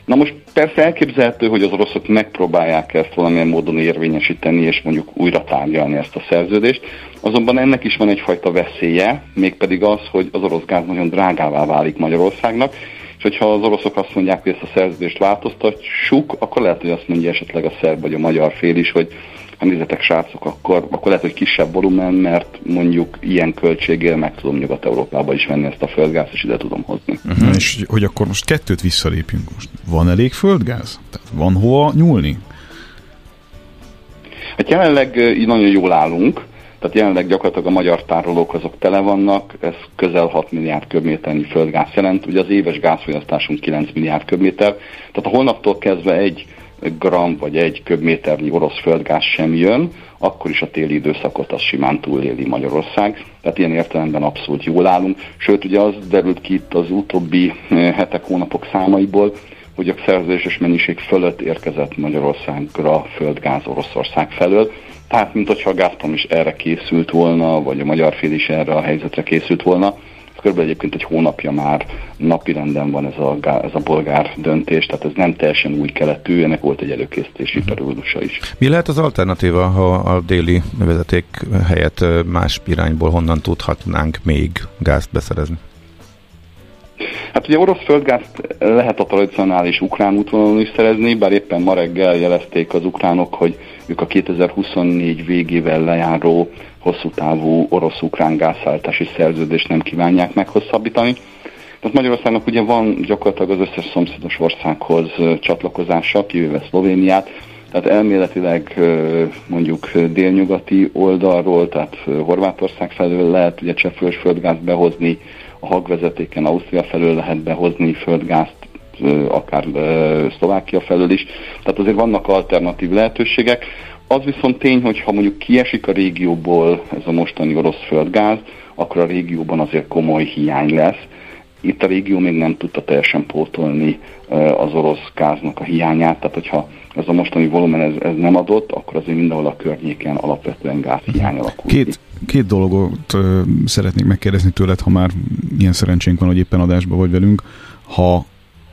Na most persze elképzelhető, hogy az oroszok megpróbálják ezt valamilyen módon érvényesíteni, és mondjuk újra tárgyalni ezt a szerződést. Azonban ennek is van egyfajta veszélye, mégpedig az, hogy az orosz gáz nagyon drágává válik Magyarországnak, és hogyha az oroszok azt mondják, hogy ezt a szerződést változtatjuk, akkor lehet, hogy azt mondja esetleg a szerb vagy a magyar fél is, hogy ha nézzetek srácok, akkor, akkor lehet, hogy kisebb volumen, mert mondjuk ilyen költséggel meg tudom Nyugat-Európába is venni ezt a földgázt, és ide tudom hozni. Uh-huh. És hogy akkor most kettőt visszalépjünk most. Van elég földgáz? Tehát van hova nyúlni? Hát jelenleg nagyon jól állunk, tehát jelenleg gyakorlatilag a magyar tárolók azok tele vannak, ez közel 6 milliárd köbméternyi földgáz jelent, ugye az éves gázfogyasztásunk 9 milliárd köbméter, tehát a holnaptól kezdve egy gram vagy egy köbméternyi orosz földgáz sem jön, akkor is a téli időszakot az simán túléli Magyarország. Tehát ilyen értelemben abszolút jól állunk. Sőt, ugye az derült ki itt az utóbbi eh, hetek, hónapok számaiból, hogy a szerződéses mennyiség fölött érkezett Magyarországra földgáz Oroszország felől. Tehát, mint hogyha a Gazprom is erre készült volna, vagy a magyar fél is erre a helyzetre készült volna, Körülbelül egyébként egy hónapja már napirenden van ez a, ez a bolgár döntés, tehát ez nem teljesen új keletű, ennek volt egy előkészítési uh-huh. periódusa is. Mi lehet az alternatíva, ha a déli vezeték helyett más irányból honnan tudhatnánk még gázt beszerezni? Hát ugye orosz földgázt lehet a tradicionális ukrán útvonalon is szerezni, bár éppen ma reggel jelezték az ukránok, hogy ők a 2024 végével lejáró hosszú távú orosz-ukrán gázszállítási szerződést nem kívánják meghosszabbítani. Tehát Magyarországnak ugye van gyakorlatilag az összes szomszédos országhoz csatlakozása, kivéve Szlovéniát, tehát elméletileg mondjuk délnyugati oldalról, tehát Horvátország felől lehet ugye cseppfölös földgázt behozni, a hagvezetéken Ausztria felől lehet behozni földgázt, akár Szlovákia felől is. Tehát azért vannak alternatív lehetőségek. Az viszont tény, hogy ha mondjuk kiesik a régióból ez a mostani orosz földgáz, akkor a régióban azért komoly hiány lesz. Itt a régió még nem tudta teljesen pótolni az orosz gáznak a hiányát, tehát hogyha ez a mostani volumen ez, ez nem adott, akkor azért mindenhol a környéken alapvetően gázhiány alakul két, két dolgot ö, szeretnék megkérdezni tőled, ha már ilyen szerencsénk van, hogy éppen adásban vagy velünk. Ha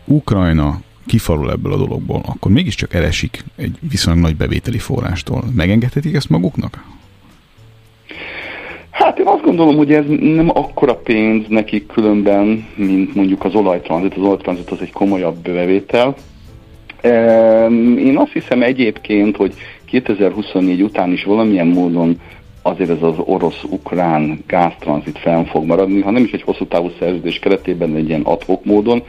Ukrajna kifarul ebből a dologból, akkor mégiscsak elesik egy viszonylag nagy bevételi forrástól. Megengedhetik ezt maguknak? Hát én azt gondolom, hogy ez nem akkora pénz nekik különben, mint mondjuk az olajtranzit. Az olajtranzit az egy komolyabb bevétel. Én azt hiszem egyébként, hogy 2024 után is valamilyen módon azért ez az orosz-ukrán gáztranzit fenn fog maradni, ha nem is egy hosszú távú szerződés keretében, egy ilyen adhok módon.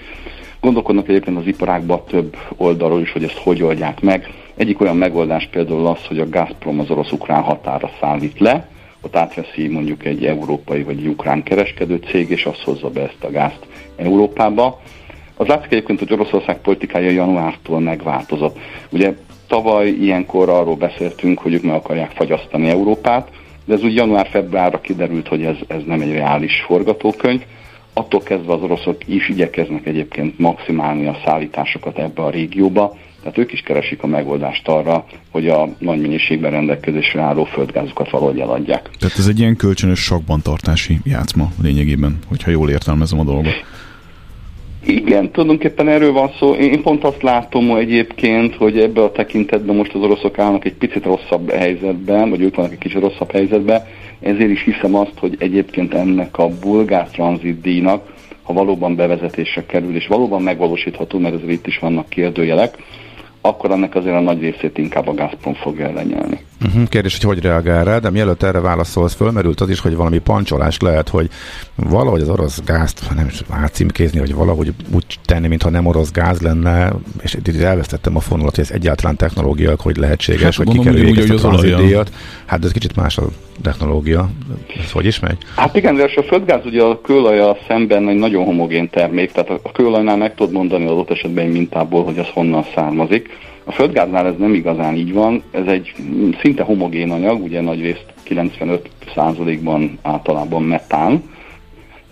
Gondolkodnak egyébként az iparákban több oldalról is, hogy ezt hogy oldják meg. Egyik olyan megoldás például az, hogy a Gazprom az orosz-ukrán határa szállít le, ott átveszi mondjuk egy európai vagy ukrán kereskedő cég, és azt hozza be ezt a gázt Európába. Az látszik egyébként, hogy Oroszország politikája januártól megváltozott. Ugye tavaly ilyenkor arról beszéltünk, hogy ők meg akarják fagyasztani Európát, de ez úgy január-februárra kiderült, hogy ez, ez nem egy reális forgatókönyv. Attól kezdve az oroszok is igyekeznek egyébként maximálni a szállításokat ebbe a régióba, tehát ők is keresik a megoldást arra, hogy a nagy mennyiségben rendelkezésre álló földgázukat valahogy eladják. Tehát ez egy ilyen kölcsönös sakban tartási játszma lényegében, hogyha jól értelmezem a dolgot. Igen, tulajdonképpen erről van szó. Én pont azt látom egyébként, hogy ebbe a tekintetben most az oroszok állnak egy picit rosszabb helyzetben, vagy ők vannak egy kicsit rosszabb helyzetben, ezért is hiszem azt, hogy egyébként ennek a bulgár tranzitdíjnak, ha valóban bevezetésre kerül, és valóban megvalósítható, mert azért itt is vannak kérdőjelek, akkor ennek azért a nagy részét inkább a Gazprom fogja ellenyelni. Uh-huh. Kérdés, hogy hogy reagál rá, de mielőtt erre válaszolsz, fölmerült az is, hogy valami pancsolás lehet, hogy valahogy az orosz gázt, nem is átcímkézni, hogy valahogy úgy tenni, mintha nem orosz gáz lenne, és itt elvesztettem a fonalat, hogy ez egyáltalán technológia, hogy lehetséges, hát, hogy kikerüljék ezt a tranzitdíjat. Hát de ez kicsit más a technológia. Ez hogy is megy? Hát igen, de a földgáz ugye a kőolaja szemben egy nagyon homogén termék, tehát a kőolajnál meg tudod mondani az ott esetben egy mintából, hogy az honnan származik a földgáznál ez nem igazán így van, ez egy szinte homogén anyag, ugye nagy részt 95%-ban általában metán,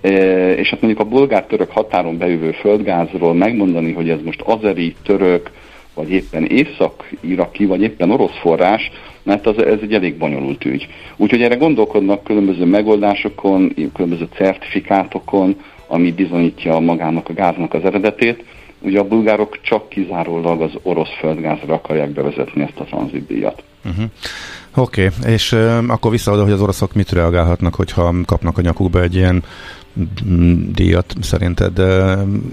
e, és hát mondjuk a bulgár-török határon bejövő földgázról megmondani, hogy ez most azeri, török, vagy éppen észak-iraki, vagy éppen orosz forrás, mert az, ez egy elég bonyolult ügy. Úgyhogy erre gondolkodnak különböző megoldásokon, különböző certifikátokon, ami bizonyítja magának a gáznak az eredetét, Ugye a bulgárok csak kizárólag az orosz földgázra akarják bevezetni ezt a tranzitdíjat. Uh-huh. Oké, okay. és uh, akkor vissza oda, hogy az oroszok mit reagálhatnak, hogyha kapnak a nyakukba egy ilyen mm, díjat szerinted.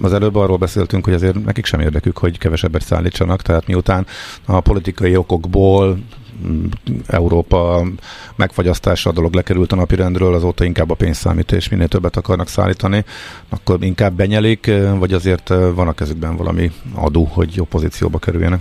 Az előbb arról beszéltünk, hogy azért nekik sem érdekük, hogy kevesebbet szállítsanak, tehát miután a politikai okokból Európa megfagyasztása a dolog lekerült a napirendről, azóta inkább a pénzszámítás, minél többet akarnak szállítani, akkor inkább benyelik, vagy azért van a kezükben valami adó, hogy jó pozícióba kerüljenek?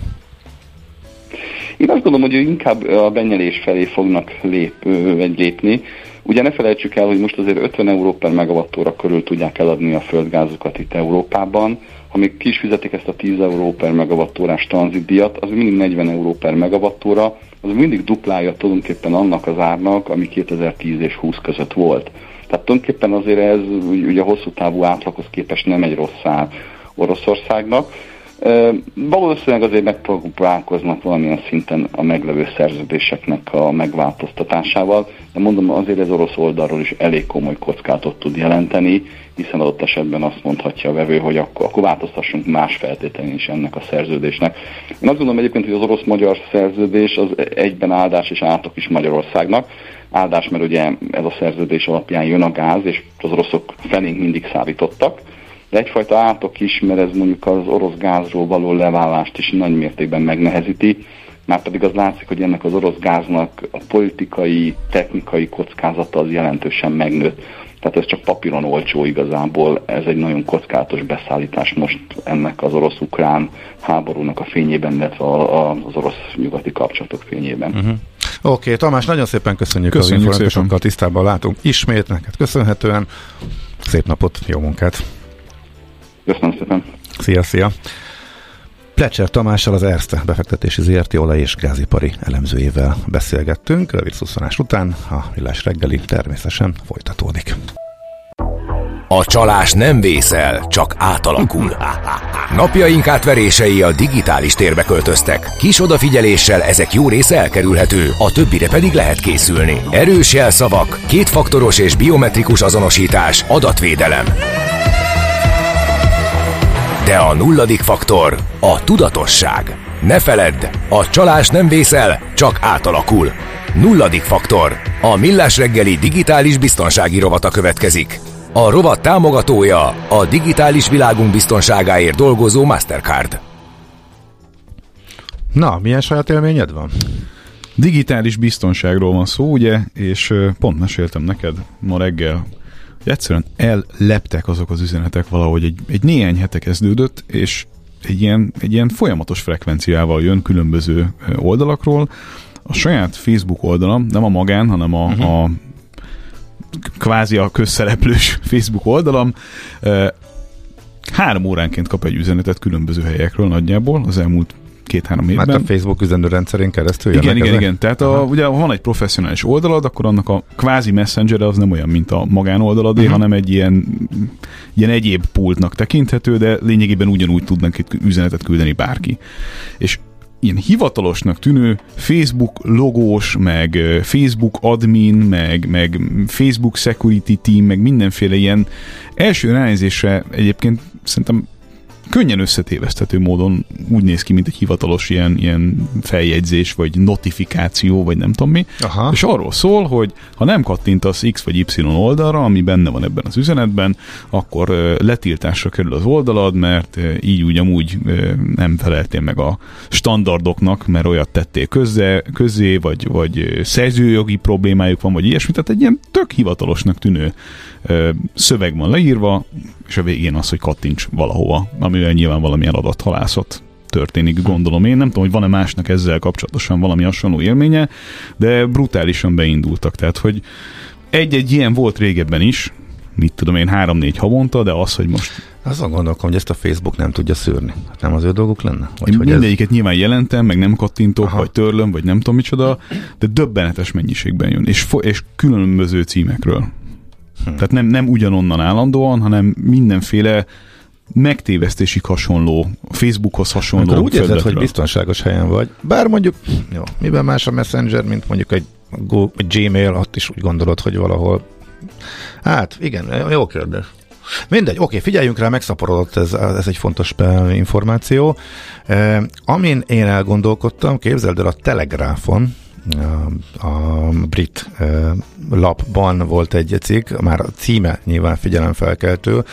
Én azt gondolom, hogy inkább a benyelés felé fognak lép, vagy lépni. Ugye ne felejtsük el, hogy most azért 50 euró per megawattóra körül tudják eladni a földgázukat itt Európában. Ha még ki is fizetik ezt a 10 euró per megawattórás tranzitdíjat, az mindig 40 euró per megawattóra, az mindig duplája tulajdonképpen annak az árnak, ami 2010 és 20 között volt. Tehát tulajdonképpen azért ez ugye a hosszú távú átlaghoz képest nem egy rossz ár Oroszországnak. Valószínűleg azért megpróbálkoznak valamilyen szinten a meglevő szerződéseknek a megváltoztatásával, de mondom, azért ez orosz oldalról is elég komoly kockázatot tud jelenteni, hiszen adott esetben azt mondhatja a vevő, hogy akkor, akkor változtassunk más feltételén is ennek a szerződésnek. Én azt gondolom egyébként, hogy az orosz-magyar szerződés az egyben áldás és átok is Magyarországnak. Áldás, mert ugye ez a szerződés alapján jön a gáz, és az oroszok felénk mindig szállítottak, de egyfajta átok is, mert ez mondjuk az orosz gázról való leválást is nagy mértékben megnehezíti, már pedig az látszik, hogy ennek az orosz gáznak a politikai, technikai kockázata az jelentősen megnőtt. tehát ez csak papíron olcsó igazából, ez egy nagyon kockázatos beszállítás most ennek az orosz-ukrán háborúnak a fényében, illetve az orosz-nyugati kapcsolatok fényében. Uh-huh. Oké, okay, Tamás, nagyon szépen köszönjük, köszönjük az információkat, tisztában látunk ismét neked köszönhetően. Szép napot, jó munkát! Köszönöm szépen! Szia, szia! Plecser Tamással az Erste befektetési ZRT olaj- és gázipari elemzőjével beszélgettünk. Rövid szuszanás után a villás reggeli természetesen folytatódik. A csalás nem vészel, csak átalakul. Napjaink átverései a digitális térbe költöztek. Kis odafigyeléssel ezek jó része elkerülhető, a többire pedig lehet készülni. Erős jelszavak, kétfaktoros és biometrikus azonosítás, adatvédelem. De a nulladik faktor a tudatosság. Ne feledd, a csalás nem vészel, csak átalakul. Nulladik faktor. A Millás reggeli digitális biztonsági rovata következik. A rovat támogatója a digitális világunk biztonságáért dolgozó Mastercard. Na, milyen saját élményed van? Digitális biztonságról van szó, ugye, és pont meséltem neked ma reggel egyszerűen elleptek azok az üzenetek valahogy egy, egy néhány hete kezdődött, és egy ilyen, egy ilyen folyamatos frekvenciával jön különböző oldalakról. A saját Facebook oldalam, nem a magán, hanem a, uh-huh. a kvázi a közszereplős Facebook oldalam, három óránként kap egy üzenetet különböző helyekről nagyjából az elmúlt két-három évben. Hát a Facebook üzenő rendszerén keresztül Igen, igen, ezek? igen. Tehát a, ugye, ha van egy professzionális oldalad, akkor annak a kvázi messenger az nem olyan, mint a magánoldalad, uh-huh. hanem egy ilyen, ilyen egyéb pultnak tekinthető, de lényegében ugyanúgy tudnak itt üzenetet küldeni bárki. És ilyen hivatalosnak tűnő Facebook logós, meg Facebook admin, meg, meg Facebook security team, meg mindenféle ilyen első ránézésre egyébként szerintem könnyen összetéveszthető módon úgy néz ki, mint egy hivatalos ilyen, ilyen feljegyzés, vagy notifikáció, vagy nem tudom mi. Aha. És arról szól, hogy ha nem kattintasz X vagy Y oldalra, ami benne van ebben az üzenetben, akkor letiltásra kerül az oldalad, mert így úgy amúgy nem feleltél meg a standardoknak, mert olyat tettél közze, közé, vagy, vagy szerzőjogi problémájuk van, vagy ilyesmi. Tehát egy ilyen tök hivatalosnak tűnő szöveg van leírva, és a végén az, hogy kattints valahova, amivel nyilván valamilyen adathalászat történik, gondolom én. Nem tudom, hogy van-e másnak ezzel kapcsolatosan valami hasonló élménye, de brutálisan beindultak. Tehát, hogy egy-egy ilyen volt régebben is, mit tudom én, három-négy havonta, de az, hogy most... Azon gondolkom, hogy ezt a Facebook nem tudja szűrni. Hát nem az ő dolguk lenne? Vagy én hogy mindegyiket ez... nyilván jelentem, meg nem kattintok, Aha. vagy törlöm, vagy nem tudom micsoda, de döbbenetes mennyiségben jön, és, fo- és különböző címekről. Hm. Tehát nem, nem ugyanonnan állandóan, hanem mindenféle megtévesztésig hasonló, Facebookhoz hasonló Akkor úgy érzed, hogy biztonságos helyen vagy. Bár mondjuk, jó, miben más a Messenger, mint mondjuk egy, Google, egy Gmail, ott is úgy gondolod, hogy valahol. Hát, igen, jó kérdés. Mindegy, oké, figyeljünk rá, megszaporodott, ez, ez egy fontos eh, információ. Eh, amin én elgondolkodtam, képzeld el a Telegráfon, a brit lapban volt egy cikk, már a címe nyilván figyelemfelkeltő,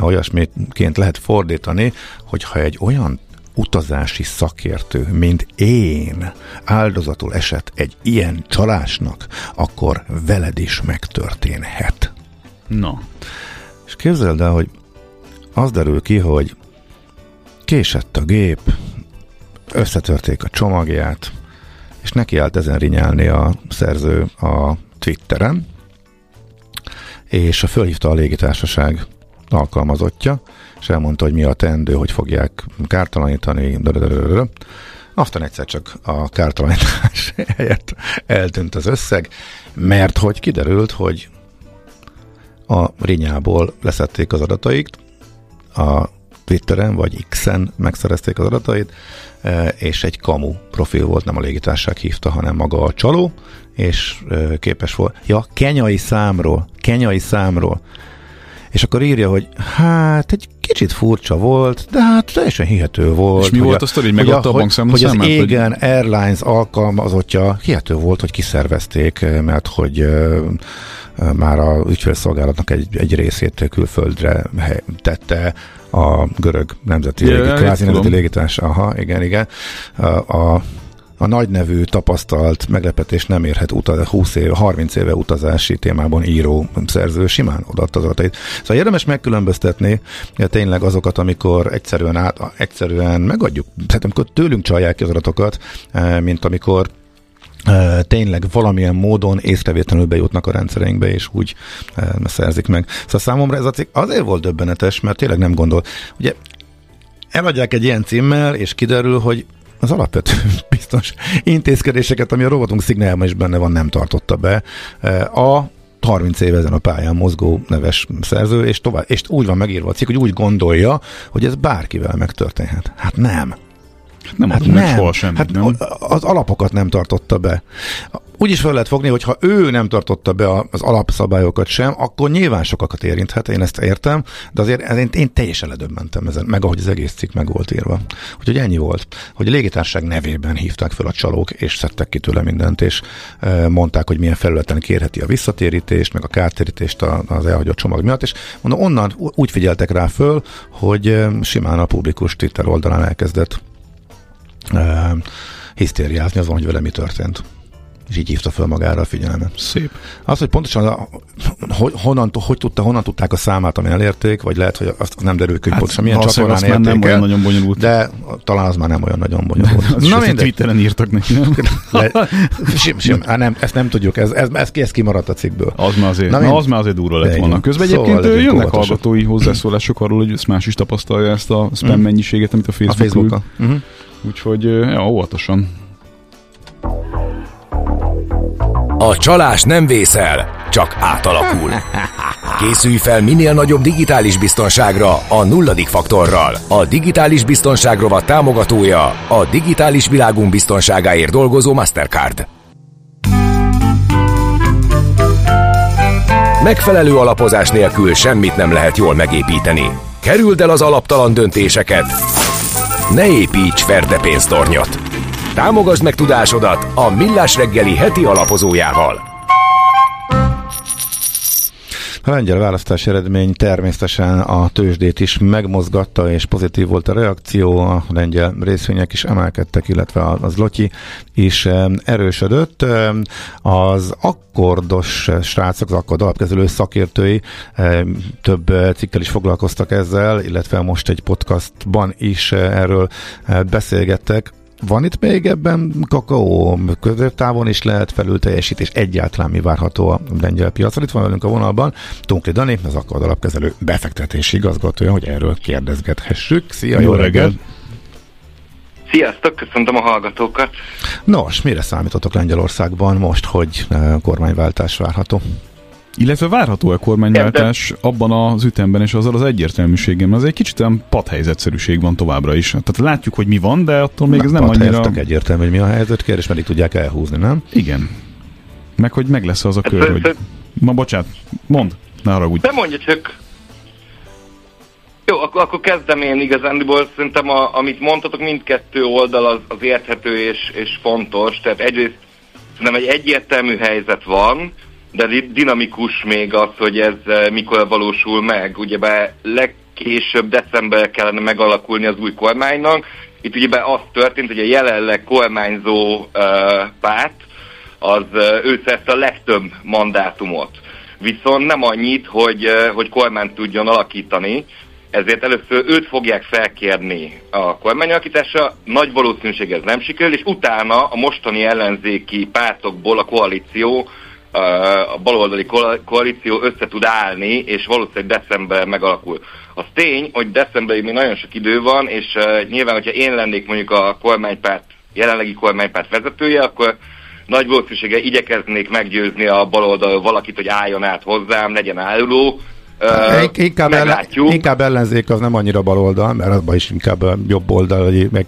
olyasmiként lehet fordítani, hogyha egy olyan utazási szakértő, mint én áldozatul esett egy ilyen csalásnak, akkor veled is megtörténhet. No. És képzeld el, hogy az derül ki, hogy késett a gép, összetörték a csomagját, és neki állt ezen rinyálni a szerző a Twitteren, és fölhívta a légitársaság alkalmazottja, és elmondta, hogy mi a teendő, hogy fogják kártalanítani, aztán egyszer csak a kártalanítás helyett eltűnt az összeg, mert hogy kiderült, hogy a rinyából leszették az adatait, a Twitteren vagy X-en megszerezték az adatait, és egy kamu profil volt, nem a légitárság hívta, hanem maga a csaló, és e, képes volt, ja, kenyai számról, kenyai számról, és akkor írja, hogy hát egy kicsit furcsa volt, de hát teljesen hihető volt. És mi volt a sztori, hogy megadta a bankszámla Hogy az Égen hogy... Airlines alkalmazottja hihető volt, hogy kiszervezték, mert hogy már a ügyfélszolgálatnak egy, egy részét külföldre tette a görög nemzeti, ja, légi, kvázi nemzeti légitársa. Aha, igen, igen. A, a a nagy nevű, tapasztalt, meglepetés nem érhet utaz, 20 éve, 30 éve utazási témában író szerző simán odaadta az adatait. Szóval érdemes megkülönböztetni ja, tényleg azokat, amikor egyszerűen, át, egyszerűen megadjuk, tehát amikor tőlünk csalják az adatokat, mint amikor tényleg valamilyen módon észrevétlenül bejutnak a rendszereinkbe, és úgy szerzik meg. Szóval számomra ez a cikk azért volt döbbenetes, mert tényleg nem gondol. Ugye eladják egy ilyen címmel, és kiderül, hogy az alapvető biztos intézkedéseket, ami a robotunk szignálban is benne van, nem tartotta be. A 30 éve ezen a pályán mozgó neves szerző, és, tovább, és úgy van megírva a cikk, hogy úgy gondolja, hogy ez bárkivel megtörténhet. Hát nem. Nem hát nem. soha semmit, hát nem? Az alapokat nem tartotta be. Úgy is fel lehet fogni, hogy ha ő nem tartotta be az alapszabályokat sem, akkor nyilván sokakat érinthet, én ezt értem, de azért én, én teljesen ledöbbentem ezen, meg ahogy az egész cikk meg volt írva. Úgyhogy ennyi volt, hogy a légitárság nevében hívták fel a csalók, és szedtek ki tőle mindent, és mondták, hogy milyen felületen kérheti a visszatérítést, meg a kártérítést az elhagyott csomag miatt, és mondom, onnan úgy figyeltek rá föl, hogy simán a publikus Twitter oldalán elkezdett hisztériázni azon, hogy vele mi történt és így hívta fel magára a figyelmet. Szép. Az, hogy pontosan a, hogy, honnan, hogy tudta, honnan tudták a számát, ami elérték, vagy lehet, hogy azt nem derül ki, hogy hát, pontosan milyen csatornán érték nem olyan nagyon bonyolult. De talán az már nem olyan nagyon bonyolult. Na mindegy. Twitteren írtak neki, nem? Le, sim, sim, á, nem, ezt nem tudjuk, ez, ez, ez, ez kimaradt a cikkből. Az már azért, na, na az már azért durva lett volna. Közben szóval egyébként jönnek hallgatói hozzászólások arról, hogy ezt más is tapasztalja ezt a spam mm. mennyiséget, amit a Facebook a Facebook uh-huh. Úgyhogy ja, óvatosan. A csalás nem vészel, csak átalakul. Készülj fel minél nagyobb digitális biztonságra a nulladik faktorral. A digitális biztonság rovat támogatója a digitális világunk biztonságáért dolgozó Mastercard. Megfelelő alapozás nélkül semmit nem lehet jól megépíteni. Kerüld el az alaptalan döntéseket. Ne építs ferde pénztornyot. Támogasd meg tudásodat a Millás reggeli heti alapozójával. A lengyel választási eredmény természetesen a tőzsdét is megmozgatta, és pozitív volt a reakció, a lengyel részvények is emelkedtek, illetve az Lotyi is erősödött. Az akkordos srácok, az akkord alapkezelő szakértői több cikkel is foglalkoztak ezzel, illetve most egy podcastban is erről beszélgettek van itt még ebben kakaó? Középtávon is lehet felülteljesítés. Egyáltalán mi várható a lengyel piacon? Itt van velünk a vonalban Tunkli Dani, az Akkord alapkezelő befektetési igazgatója, hogy erről kérdezgethessük. Szia, jó, jó reggelt! Sziasztok, köszöntöm a hallgatókat! Nos, mire számítotok Lengyelországban most, hogy eh, kormányváltás várható? Illetve várható-e kormányváltás de... abban az ütemben és azzal az egyértelműségem? Az egy kicsit olyan padhelyzetszerűség van továbbra is. Tehát látjuk, hogy mi van, de attól még Na, ez nem annyira... egyértelmű, hogy mi a helyzet, kérdés meddig tudják elhúzni, nem? Igen. Meg hogy meg lesz az a hát kör, hogy... Ma bocsánat, mond, ne haragudj. Nem mondja csak. Jó, akkor, akkor kezdem én igazándiból. Szerintem, a, amit mondtatok, mindkettő oldal az, az érthető és, és fontos. Tehát egyrészt szerintem egy egyértelmű helyzet van, de dinamikus még az, hogy ez eh, mikor valósul meg. Ugyebár legkésőbb december kellene megalakulni az új kormánynak. Itt ugye az történt, hogy a jelenleg kormányzó uh, párt az uh, ő a legtöbb mandátumot. Viszont nem annyit, hogy, uh, hogy kormányt tudjon alakítani, ezért először őt fogják felkérni a kormányalakításra, nagy valószínűség ez nem sikerül, és utána a mostani ellenzéki pártokból a koalíció a baloldali koalíció össze tud állni, és valószínűleg december megalakul. Az tény, hogy decemberig még nagyon sok idő van, és uh, nyilván, hogyha én lennék mondjuk a kormánypárt, jelenlegi kormánypárt vezetője, akkor nagy valószínűséggel igyekeznék meggyőzni a baloldal valakit, hogy álljon át hozzám, legyen álluló, Uh, inkább, ellen, inkább ellenzék az nem annyira baloldal, mert azban is inkább jobb oldal, meg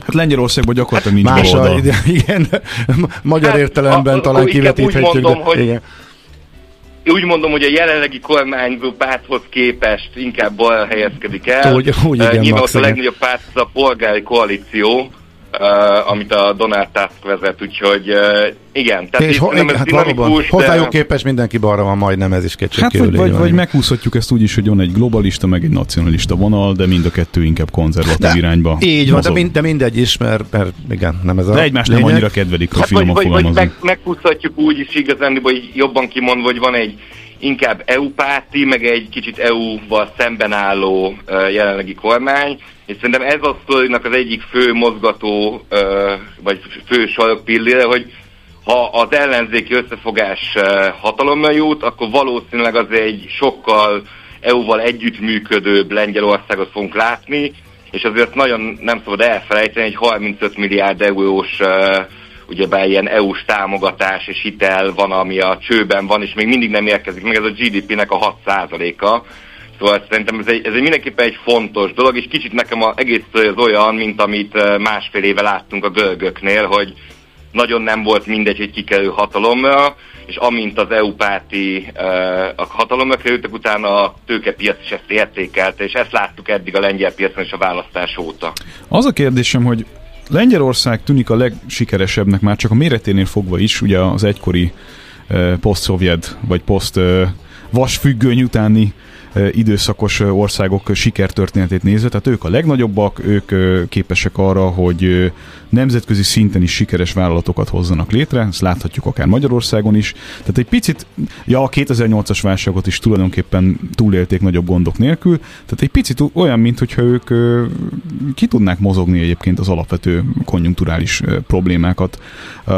Hát Lengyelországban gyakorlatilag nincs Más a, igen, magyar hát, értelemben a, talán kivetíthetjük. Úgy mondom, de, hogy, igen. úgy mondom, hogy a jelenlegi kormányzó párthoz képest inkább bal helyezkedik el. Úgy, úgy igen, Nyilván Max, a legnagyobb párt a polgári koalíció, uh, amit a Donald Tusk vezet, úgyhogy uh, igen. Tehát és ho- igen, hát valóban, hozzájuk de... képest mindenki balra van majdnem, ez is kétség hát, vagy, vagy, vagy meghúzhatjuk ezt úgy is, hogy van egy globalista, meg egy nacionalista vonal, de mind a kettő inkább konzervatív de, irányba. Így van, de, mind, de mindegy is, mert, mert igen, nem ez a De egymást lényeg. nem annyira kedvelik, hogy hát, vagy, vagy, vagy meg, meghúzhatjuk úgy is igazán, hogy jobban kimondva, hogy van egy inkább EU-párti, meg egy kicsit EU-val szemben álló uh, jelenlegi kormány, és szerintem ez a sztorinak az egyik fő mozgató, vagy fő pillére, hogy ha az ellenzéki összefogás hatalommal jut, akkor valószínűleg az egy sokkal EU-val együttműködőbb Lengyelországot fogunk látni, és azért nagyon nem szabad elfelejteni, egy 35 milliárd eurós ugyebár ilyen EU-s támogatás és hitel van, ami a csőben van, és még mindig nem érkezik meg, ez a GDP-nek a 6%-a. Szóval szerintem ez egy, ez egy mindenképpen egy fontos dolog, és kicsit nekem az egész az olyan, mint amit másfél éve láttunk a görögöknél, hogy nagyon nem volt mindegy, hogy kikerül hatalomra, és amint az EU párti a hatalomra kerültek, utána a tőkepiac is ezt értékelte, és ezt láttuk eddig a lengyel piacon és a választás óta. Az a kérdésem, hogy Lengyelország tűnik a legsikeresebbnek már csak a méreténél fogva is, ugye az egykori uh, poszt-szovjet vagy poszt uh, vasfüggöny utáni időszakos országok sikertörténetét nézve, tehát ők a legnagyobbak, ők képesek arra, hogy nemzetközi szinten is sikeres vállalatokat hozzanak létre, ezt láthatjuk akár Magyarországon is. Tehát egy picit, ja, a 2008-as válságot is tulajdonképpen túlélték nagyobb gondok nélkül, tehát egy picit olyan, mint hogyha ők ki tudnák mozogni egyébként az alapvető konjunkturális problémákat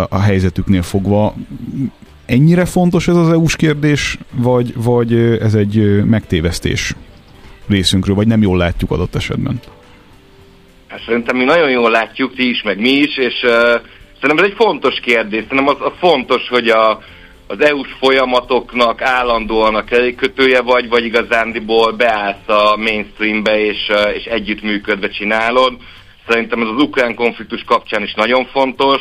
a helyzetüknél fogva ennyire fontos ez az EU-s kérdés, vagy, vagy ez egy megtévesztés részünkről, vagy nem jól látjuk adott esetben? Hát szerintem mi nagyon jól látjuk, ti is, meg mi is, és uh, szerintem ez egy fontos kérdés. Szerintem az, az fontos, hogy a, az EU-s folyamatoknak állandóan a kerékötője vagy, vagy igazándiból beállsz a mainstreambe, és, uh, és együttműködve csinálod. Szerintem ez az ukrán konfliktus kapcsán is nagyon fontos.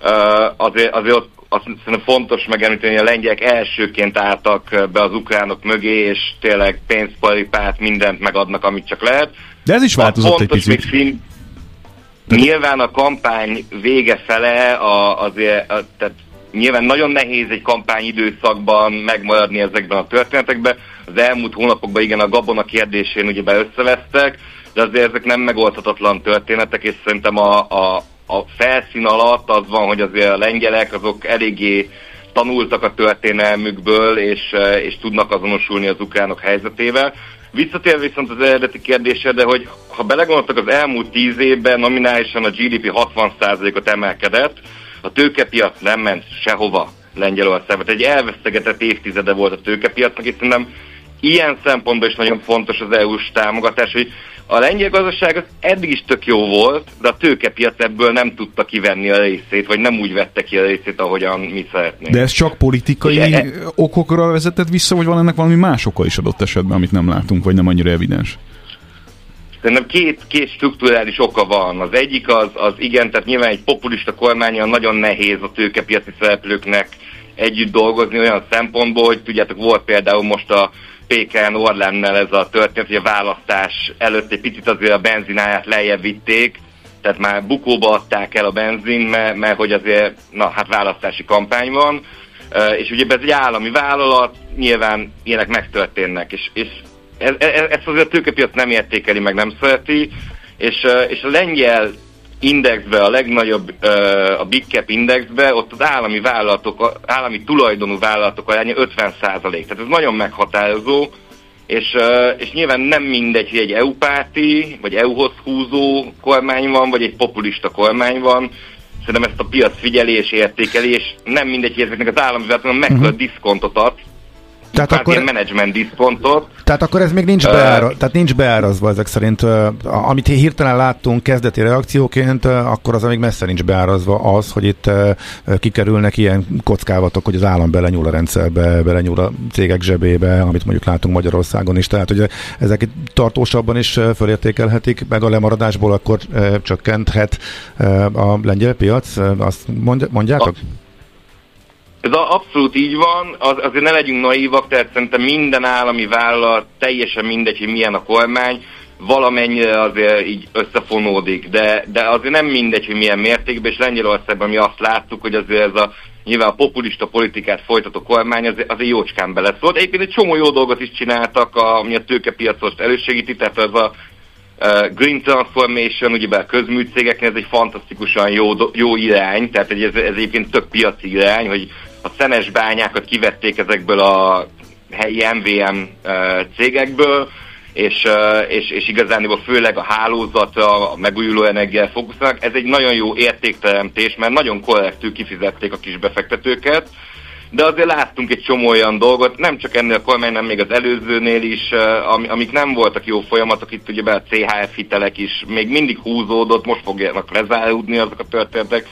Uh, azért, azért ott azt szerintem fontos megemlíteni, hogy a lengyek elsőként álltak be az ukránok mögé, és tényleg pénzparipát, mindent megadnak, amit csak lehet. De ez is változott egy picit. Fin... Nyilván a kampány vége fele a, azért, a, tehát nyilván nagyon nehéz egy kampány időszakban megmaradni ezekben a történetekben. Az elmúlt hónapokban igen a gabona kérdésén ugye összevesztek, de azért ezek nem megoldhatatlan történetek, és szerintem a, a, a felszín alatt az van, hogy azért a lengyelek azok eléggé tanultak a történelmükből, és, eh, és tudnak azonosulni az ukránok helyzetével. Visszatérve viszont az eredeti kérdésre, de hogy ha belegondoltak, az elmúlt tíz évben nominálisan a GDP 60%-ot emelkedett, a tőkepiac nem ment sehova Lengyelországban. Egy elvesztegetett évtizede volt a tőkepiacnak, és szerintem ilyen szempontból is nagyon fontos az EU-s támogatás, hogy a lengyel gazdaság az eddig is tök jó volt, de a tőkepiac ebből nem tudta kivenni a részét, vagy nem úgy vette ki a részét, ahogyan mi szeretnénk. De ez csak politikai e... okokra vezetett vissza, vagy van ennek valami más oka is adott esetben, amit nem látunk, vagy nem annyira evidens? Szerintem két, két strukturális oka van. Az egyik az, az igen, tehát nyilván egy populista kormányon nagyon nehéz a tőkepiaci szereplőknek együtt dolgozni olyan szempontból, hogy tudjátok, volt például most a PKN Orlennel ez a történet, hogy a választás előtt egy picit azért a benzináját lejjebb vitték, tehát már bukóba adták el a benzin, mert, mert hogy azért, na hát választási kampány van, és ugye ez egy állami vállalat, nyilván ilyenek megtörténnek, és, és ez, ez, azért a tőkepiac nem értékeli, meg nem szereti, és, és a lengyel indexbe, a legnagyobb, a Big Cap indexbe, ott az állami vállalatok, állami tulajdonú vállalatok aránya 50 százalék. Tehát ez nagyon meghatározó, és, és nyilván nem mindegy, hogy egy EU-párti, vagy EU-hoz húzó kormány van, vagy egy populista kormány van. Szerintem ezt a piac figyeli és értékeli, és nem mindegy, hogy ezeknek az állami vállalatoknak mekkora uh-huh. diszkontot ad, tehát akkor, ilyen management diszpontot. Tehát akkor ez még nincs, beára, uh, tehát nincs beárazva ezek szerint. Uh, amit hirtelen láttunk kezdeti reakcióként, uh, akkor az még messze nincs beárazva az, hogy itt uh, kikerülnek ilyen kockávatok, hogy az állam belenyúl a rendszerbe, belenyúl a cégek zsebébe, amit mondjuk látunk Magyarországon is. Tehát, hogy ezek tartósabban is fölértékelhetik, meg a lemaradásból akkor uh, csökkenthet uh, a lengyel piac. Uh, azt mondjátok? A ez abszolút így van, az, azért ne legyünk naívak, tehát szerintem minden állami vállalat, teljesen mindegy, hogy milyen a kormány, valamennyire azért így összefonódik, de, de azért nem mindegy, hogy milyen mértékben, és Lengyelországban mi azt láttuk, hogy azért ez a nyilván a populista politikát folytató kormány azért, azért jócskán beleszólt. Egyébként egy csomó jó dolgot is csináltak, ami a tőkepiacost elősegíti, tehát ez a Green Transformation, ugye a közműcégeknél ez egy fantasztikusan jó, jó irány, tehát ez, ez egyébként tök piaci irány, hogy a szenes bányákat kivették ezekből a helyi MVM cégekből, és, és, és igazán főleg a hálózatra, a megújuló energiát fókusznak. Ez egy nagyon jó értékteremtés, mert nagyon korrektül kifizették a kis befektetőket, de azért láttunk egy csomó olyan dolgot, nem csak ennél a kormánynál, még az előzőnél is, amik nem voltak jó folyamatok, itt ugye a CHF hitelek is még mindig húzódott, most fogják lezárulni azok a történetek.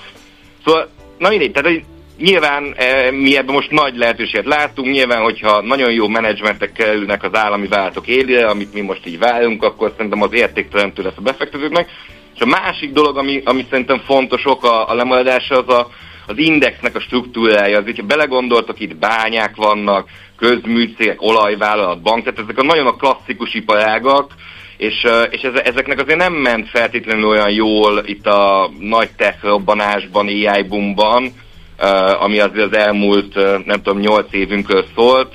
Szóval, na mindegy, tehát Nyilván e, mi ebben most nagy lehetőséget látunk, nyilván, hogyha nagyon jó menedzsmentek kerülnek az állami vállalatok élére, amit mi most így várunk, akkor szerintem az értékteremtő lesz a befektetőknek. És a másik dolog, ami, ami szerintem fontos ok a, lemaradása, az a, az indexnek a struktúrája. Az, hogyha belegondoltak, itt bányák vannak, közműcégek, olajvállalat, bank, tehát ezek a nagyon a klasszikus iparágak, és, és ezeknek azért nem ment feltétlenül olyan jól itt a nagy tech robbanásban, AI boomban, ami azért az elmúlt, nem tudom, 8 évünkről szólt,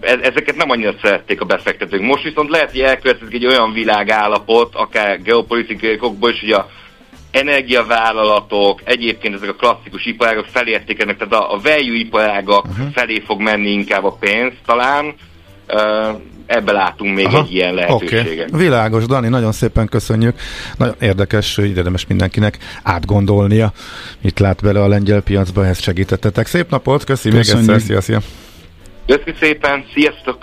ezeket nem annyira szerették a befektetők. Most viszont lehet, hogy elkövetkezik egy olyan világállapot, akár geopolitikai okokból is, hogy a energiavállalatok, egyébként ezek a klasszikus iparágok felértékenek, tehát a, a value iparágak uh-huh. felé fog menni inkább a pénz talán, ebbe látunk még Aha, egy ilyen lehetőséget. Okay. Világos, Dani, nagyon szépen köszönjük. Nagyon érdekes, érdemes mindenkinek átgondolnia. Mit lát bele a lengyel piacba, ezt segítettetek. Szép napot, köszi Köszönjük. még egyszer, szia, szia. Köszi szépen, sziasztok!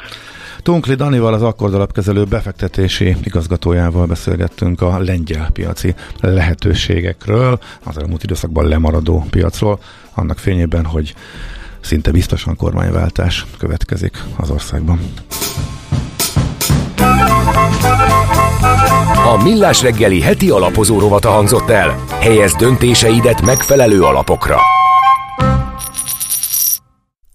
Tunkli Danival, az akkordalapkezelő befektetési igazgatójával beszélgettünk a lengyel piaci lehetőségekről, az elmúlt időszakban lemaradó piacról, annak fényében, hogy szinte biztosan kormányváltás következik az országban. A Millás reggeli heti alapozó rovata hangzott el. Helyez döntéseidet megfelelő alapokra.